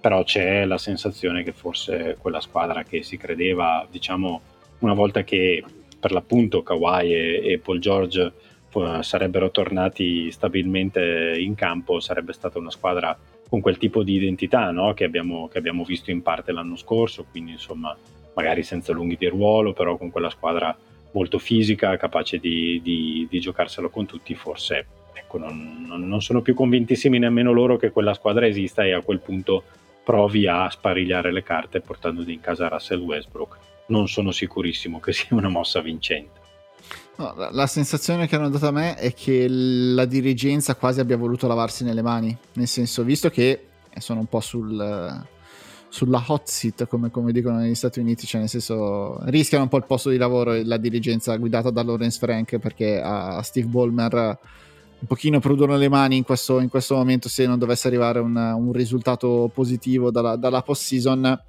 però c'è la sensazione che forse quella squadra che si credeva, diciamo, una volta che per l'appunto Kawhi e, e Paul George uh, sarebbero tornati stabilmente in campo, sarebbe stata una squadra con quel tipo di identità no? che, abbiamo, che, abbiamo, visto in parte l'anno scorso, quindi insomma magari senza lunghi di ruolo, però con quella squadra molto fisica, capace di, di, di giocarselo con tutti, forse ecco, non, non, sono più convintissimi nemmeno loro che quella squadra esista e a quel punto provi a sparigliare le carte portandoti in casa Russell Westbrook. Non sono sicurissimo che sia una mossa vincente. No, la, la, sensazione che hanno dato a me è che la dirigenza quasi abbia voluto lavarsi nelle mani, nel senso, visto che sono un po' sul, sulla hot seat, come, come, dicono negli Stati Uniti, cioè nel senso rischiano un po' il posto di lavoro la dirigenza guidata da Lawrence Frank perché a Steve Ballmer un pochino prudono le mani in questo, in questo momento se non dovesse arrivare un, un risultato positivo dalla, dalla post season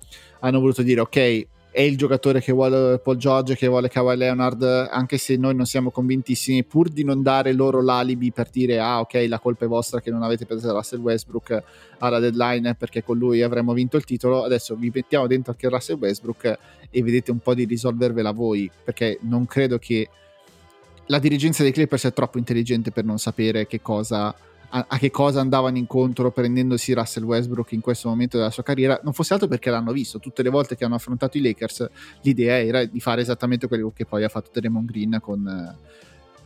hanno voluto dire ok è il giocatore che vuole Paul George, che vuole Kawhi Leonard, anche se noi non siamo convintissimi, pur di non dare loro l'alibi per dire ah ok la colpa è vostra che non avete preso Russell Westbrook alla deadline perché con lui avremmo vinto il titolo, adesso vi mettiamo dentro anche Russell Westbrook e vedete un po' di risolvervela voi, perché non credo che la dirigenza dei Clippers è troppo intelligente per non sapere che cosa a, a, che cosa andavano incontro prendendosi Russell Westbrook in questo momento della sua carriera, non fosse altro perché l'hanno visto. Tutte le volte che hanno affrontato i Lakers, l'idea era di fare esattamente quello che poi ha fatto Draymond Green con,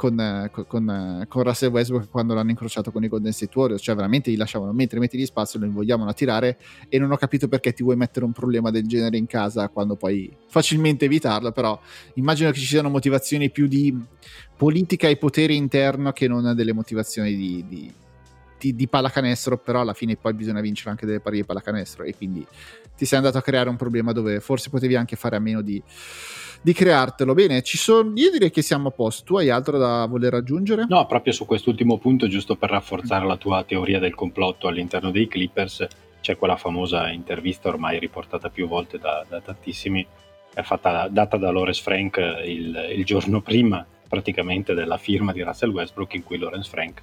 con, con, con, Russell Westbrook quando l'hanno incrociato con i Golden State Warriors, cioè veramente gli lasciavano mentre metti di spazio, lo invogliavano a tirare e non ho capito perché ti vuoi mettere un problema del genere in casa quando puoi facilmente evitarlo, però immagino che ci siano motivazioni più di politica e potere interno che non delle motivazioni di, di di, di, pallacanestro, però alla fine poi bisogna vincere anche delle pari di pallacanestro e quindi ti sei andato a creare un problema dove forse potevi anche fare a meno di, di creartelo. Bene, sono, io direi che siamo a posto. Tu hai altro da voler aggiungere? No, proprio su quest'ultimo punto, giusto per rafforzare la tua teoria del complotto all'interno dei Clippers, c'è quella famosa intervista ormai riportata più volte da, da tantissimi, fatta, data da Lawrence Frank il, il giorno prima praticamente della firma di Russell Westbrook in cui Lawrence Frank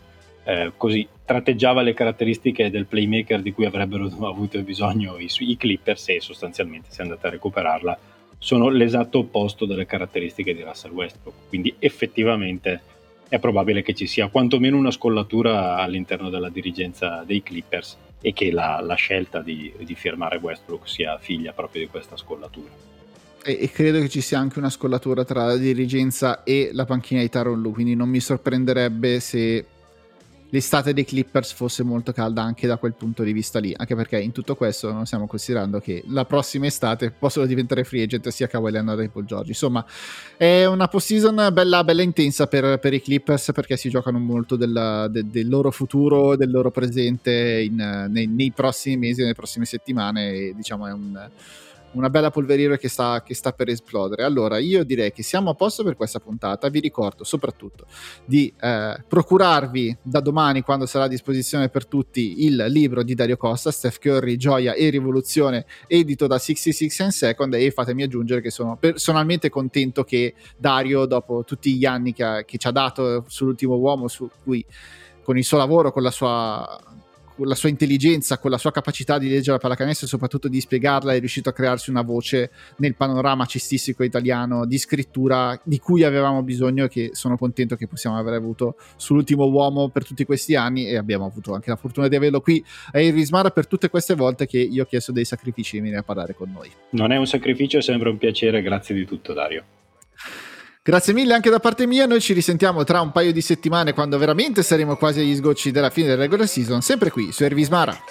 eh, così tratteggiava le caratteristiche del playmaker di cui avrebbero avuto bisogno i, i Clippers e sostanzialmente se andate a recuperarla. Sono l'esatto opposto delle caratteristiche di Russell Westbrook quindi effettivamente è probabile che ci sia quantomeno una scollatura all'interno della dirigenza dei Clippers e che la, la scelta di, di firmare Westbrook sia figlia proprio di questa scollatura. E, e, credo che ci sia anche una scollatura tra la dirigenza e la panchina di Taron Lu, quindi non mi sorprenderebbe se l'estate dei Clippers fosse molto calda anche da quel punto di vista lì, anche perché in tutto questo non stiamo considerando che la prossima estate possono diventare free agent sia Kawhi Leonard che Paul George. Insomma, è una post-season bella, bella intensa per, per, i Clippers perché si giocano molto del, de, del loro futuro, del loro presente in, nei, nei, prossimi mesi, nelle prossime settimane e diciamo è un una bella polveriera che sta, che sta, per esplodere. Allora, io direi che siamo a posto per questa puntata. Vi ricordo soprattutto di eh, procurarvi da domani, quando sarà a disposizione per tutti, il libro di Dario Costa, Steph Curry, Gioia e Rivoluzione, edito da 66 and Second. E fatemi aggiungere che sono personalmente contento che Dario, dopo tutti gli anni che, ha, che ci ha dato sull'ultimo uomo, su cui con il suo lavoro, con la sua la sua intelligenza, con la sua capacità di leggere la pallacanestro e soprattutto di spiegarla, è riuscito a crearsi una voce nel panorama cestistico italiano di scrittura di cui avevamo bisogno e che sono contento che possiamo aver avuto sull'ultimo uomo per tutti questi anni e abbiamo avuto anche la fortuna di averlo qui a Irismar per tutte queste volte che io ho chiesto dei sacrifici di venire a parlare con noi. Non è un sacrificio, è sempre un piacere, grazie di tutto Dario. Grazie mille anche da parte mia, noi ci risentiamo tra un paio di settimane quando veramente saremo quasi agli sgocci della fine della regular season, sempre qui su Ervismara.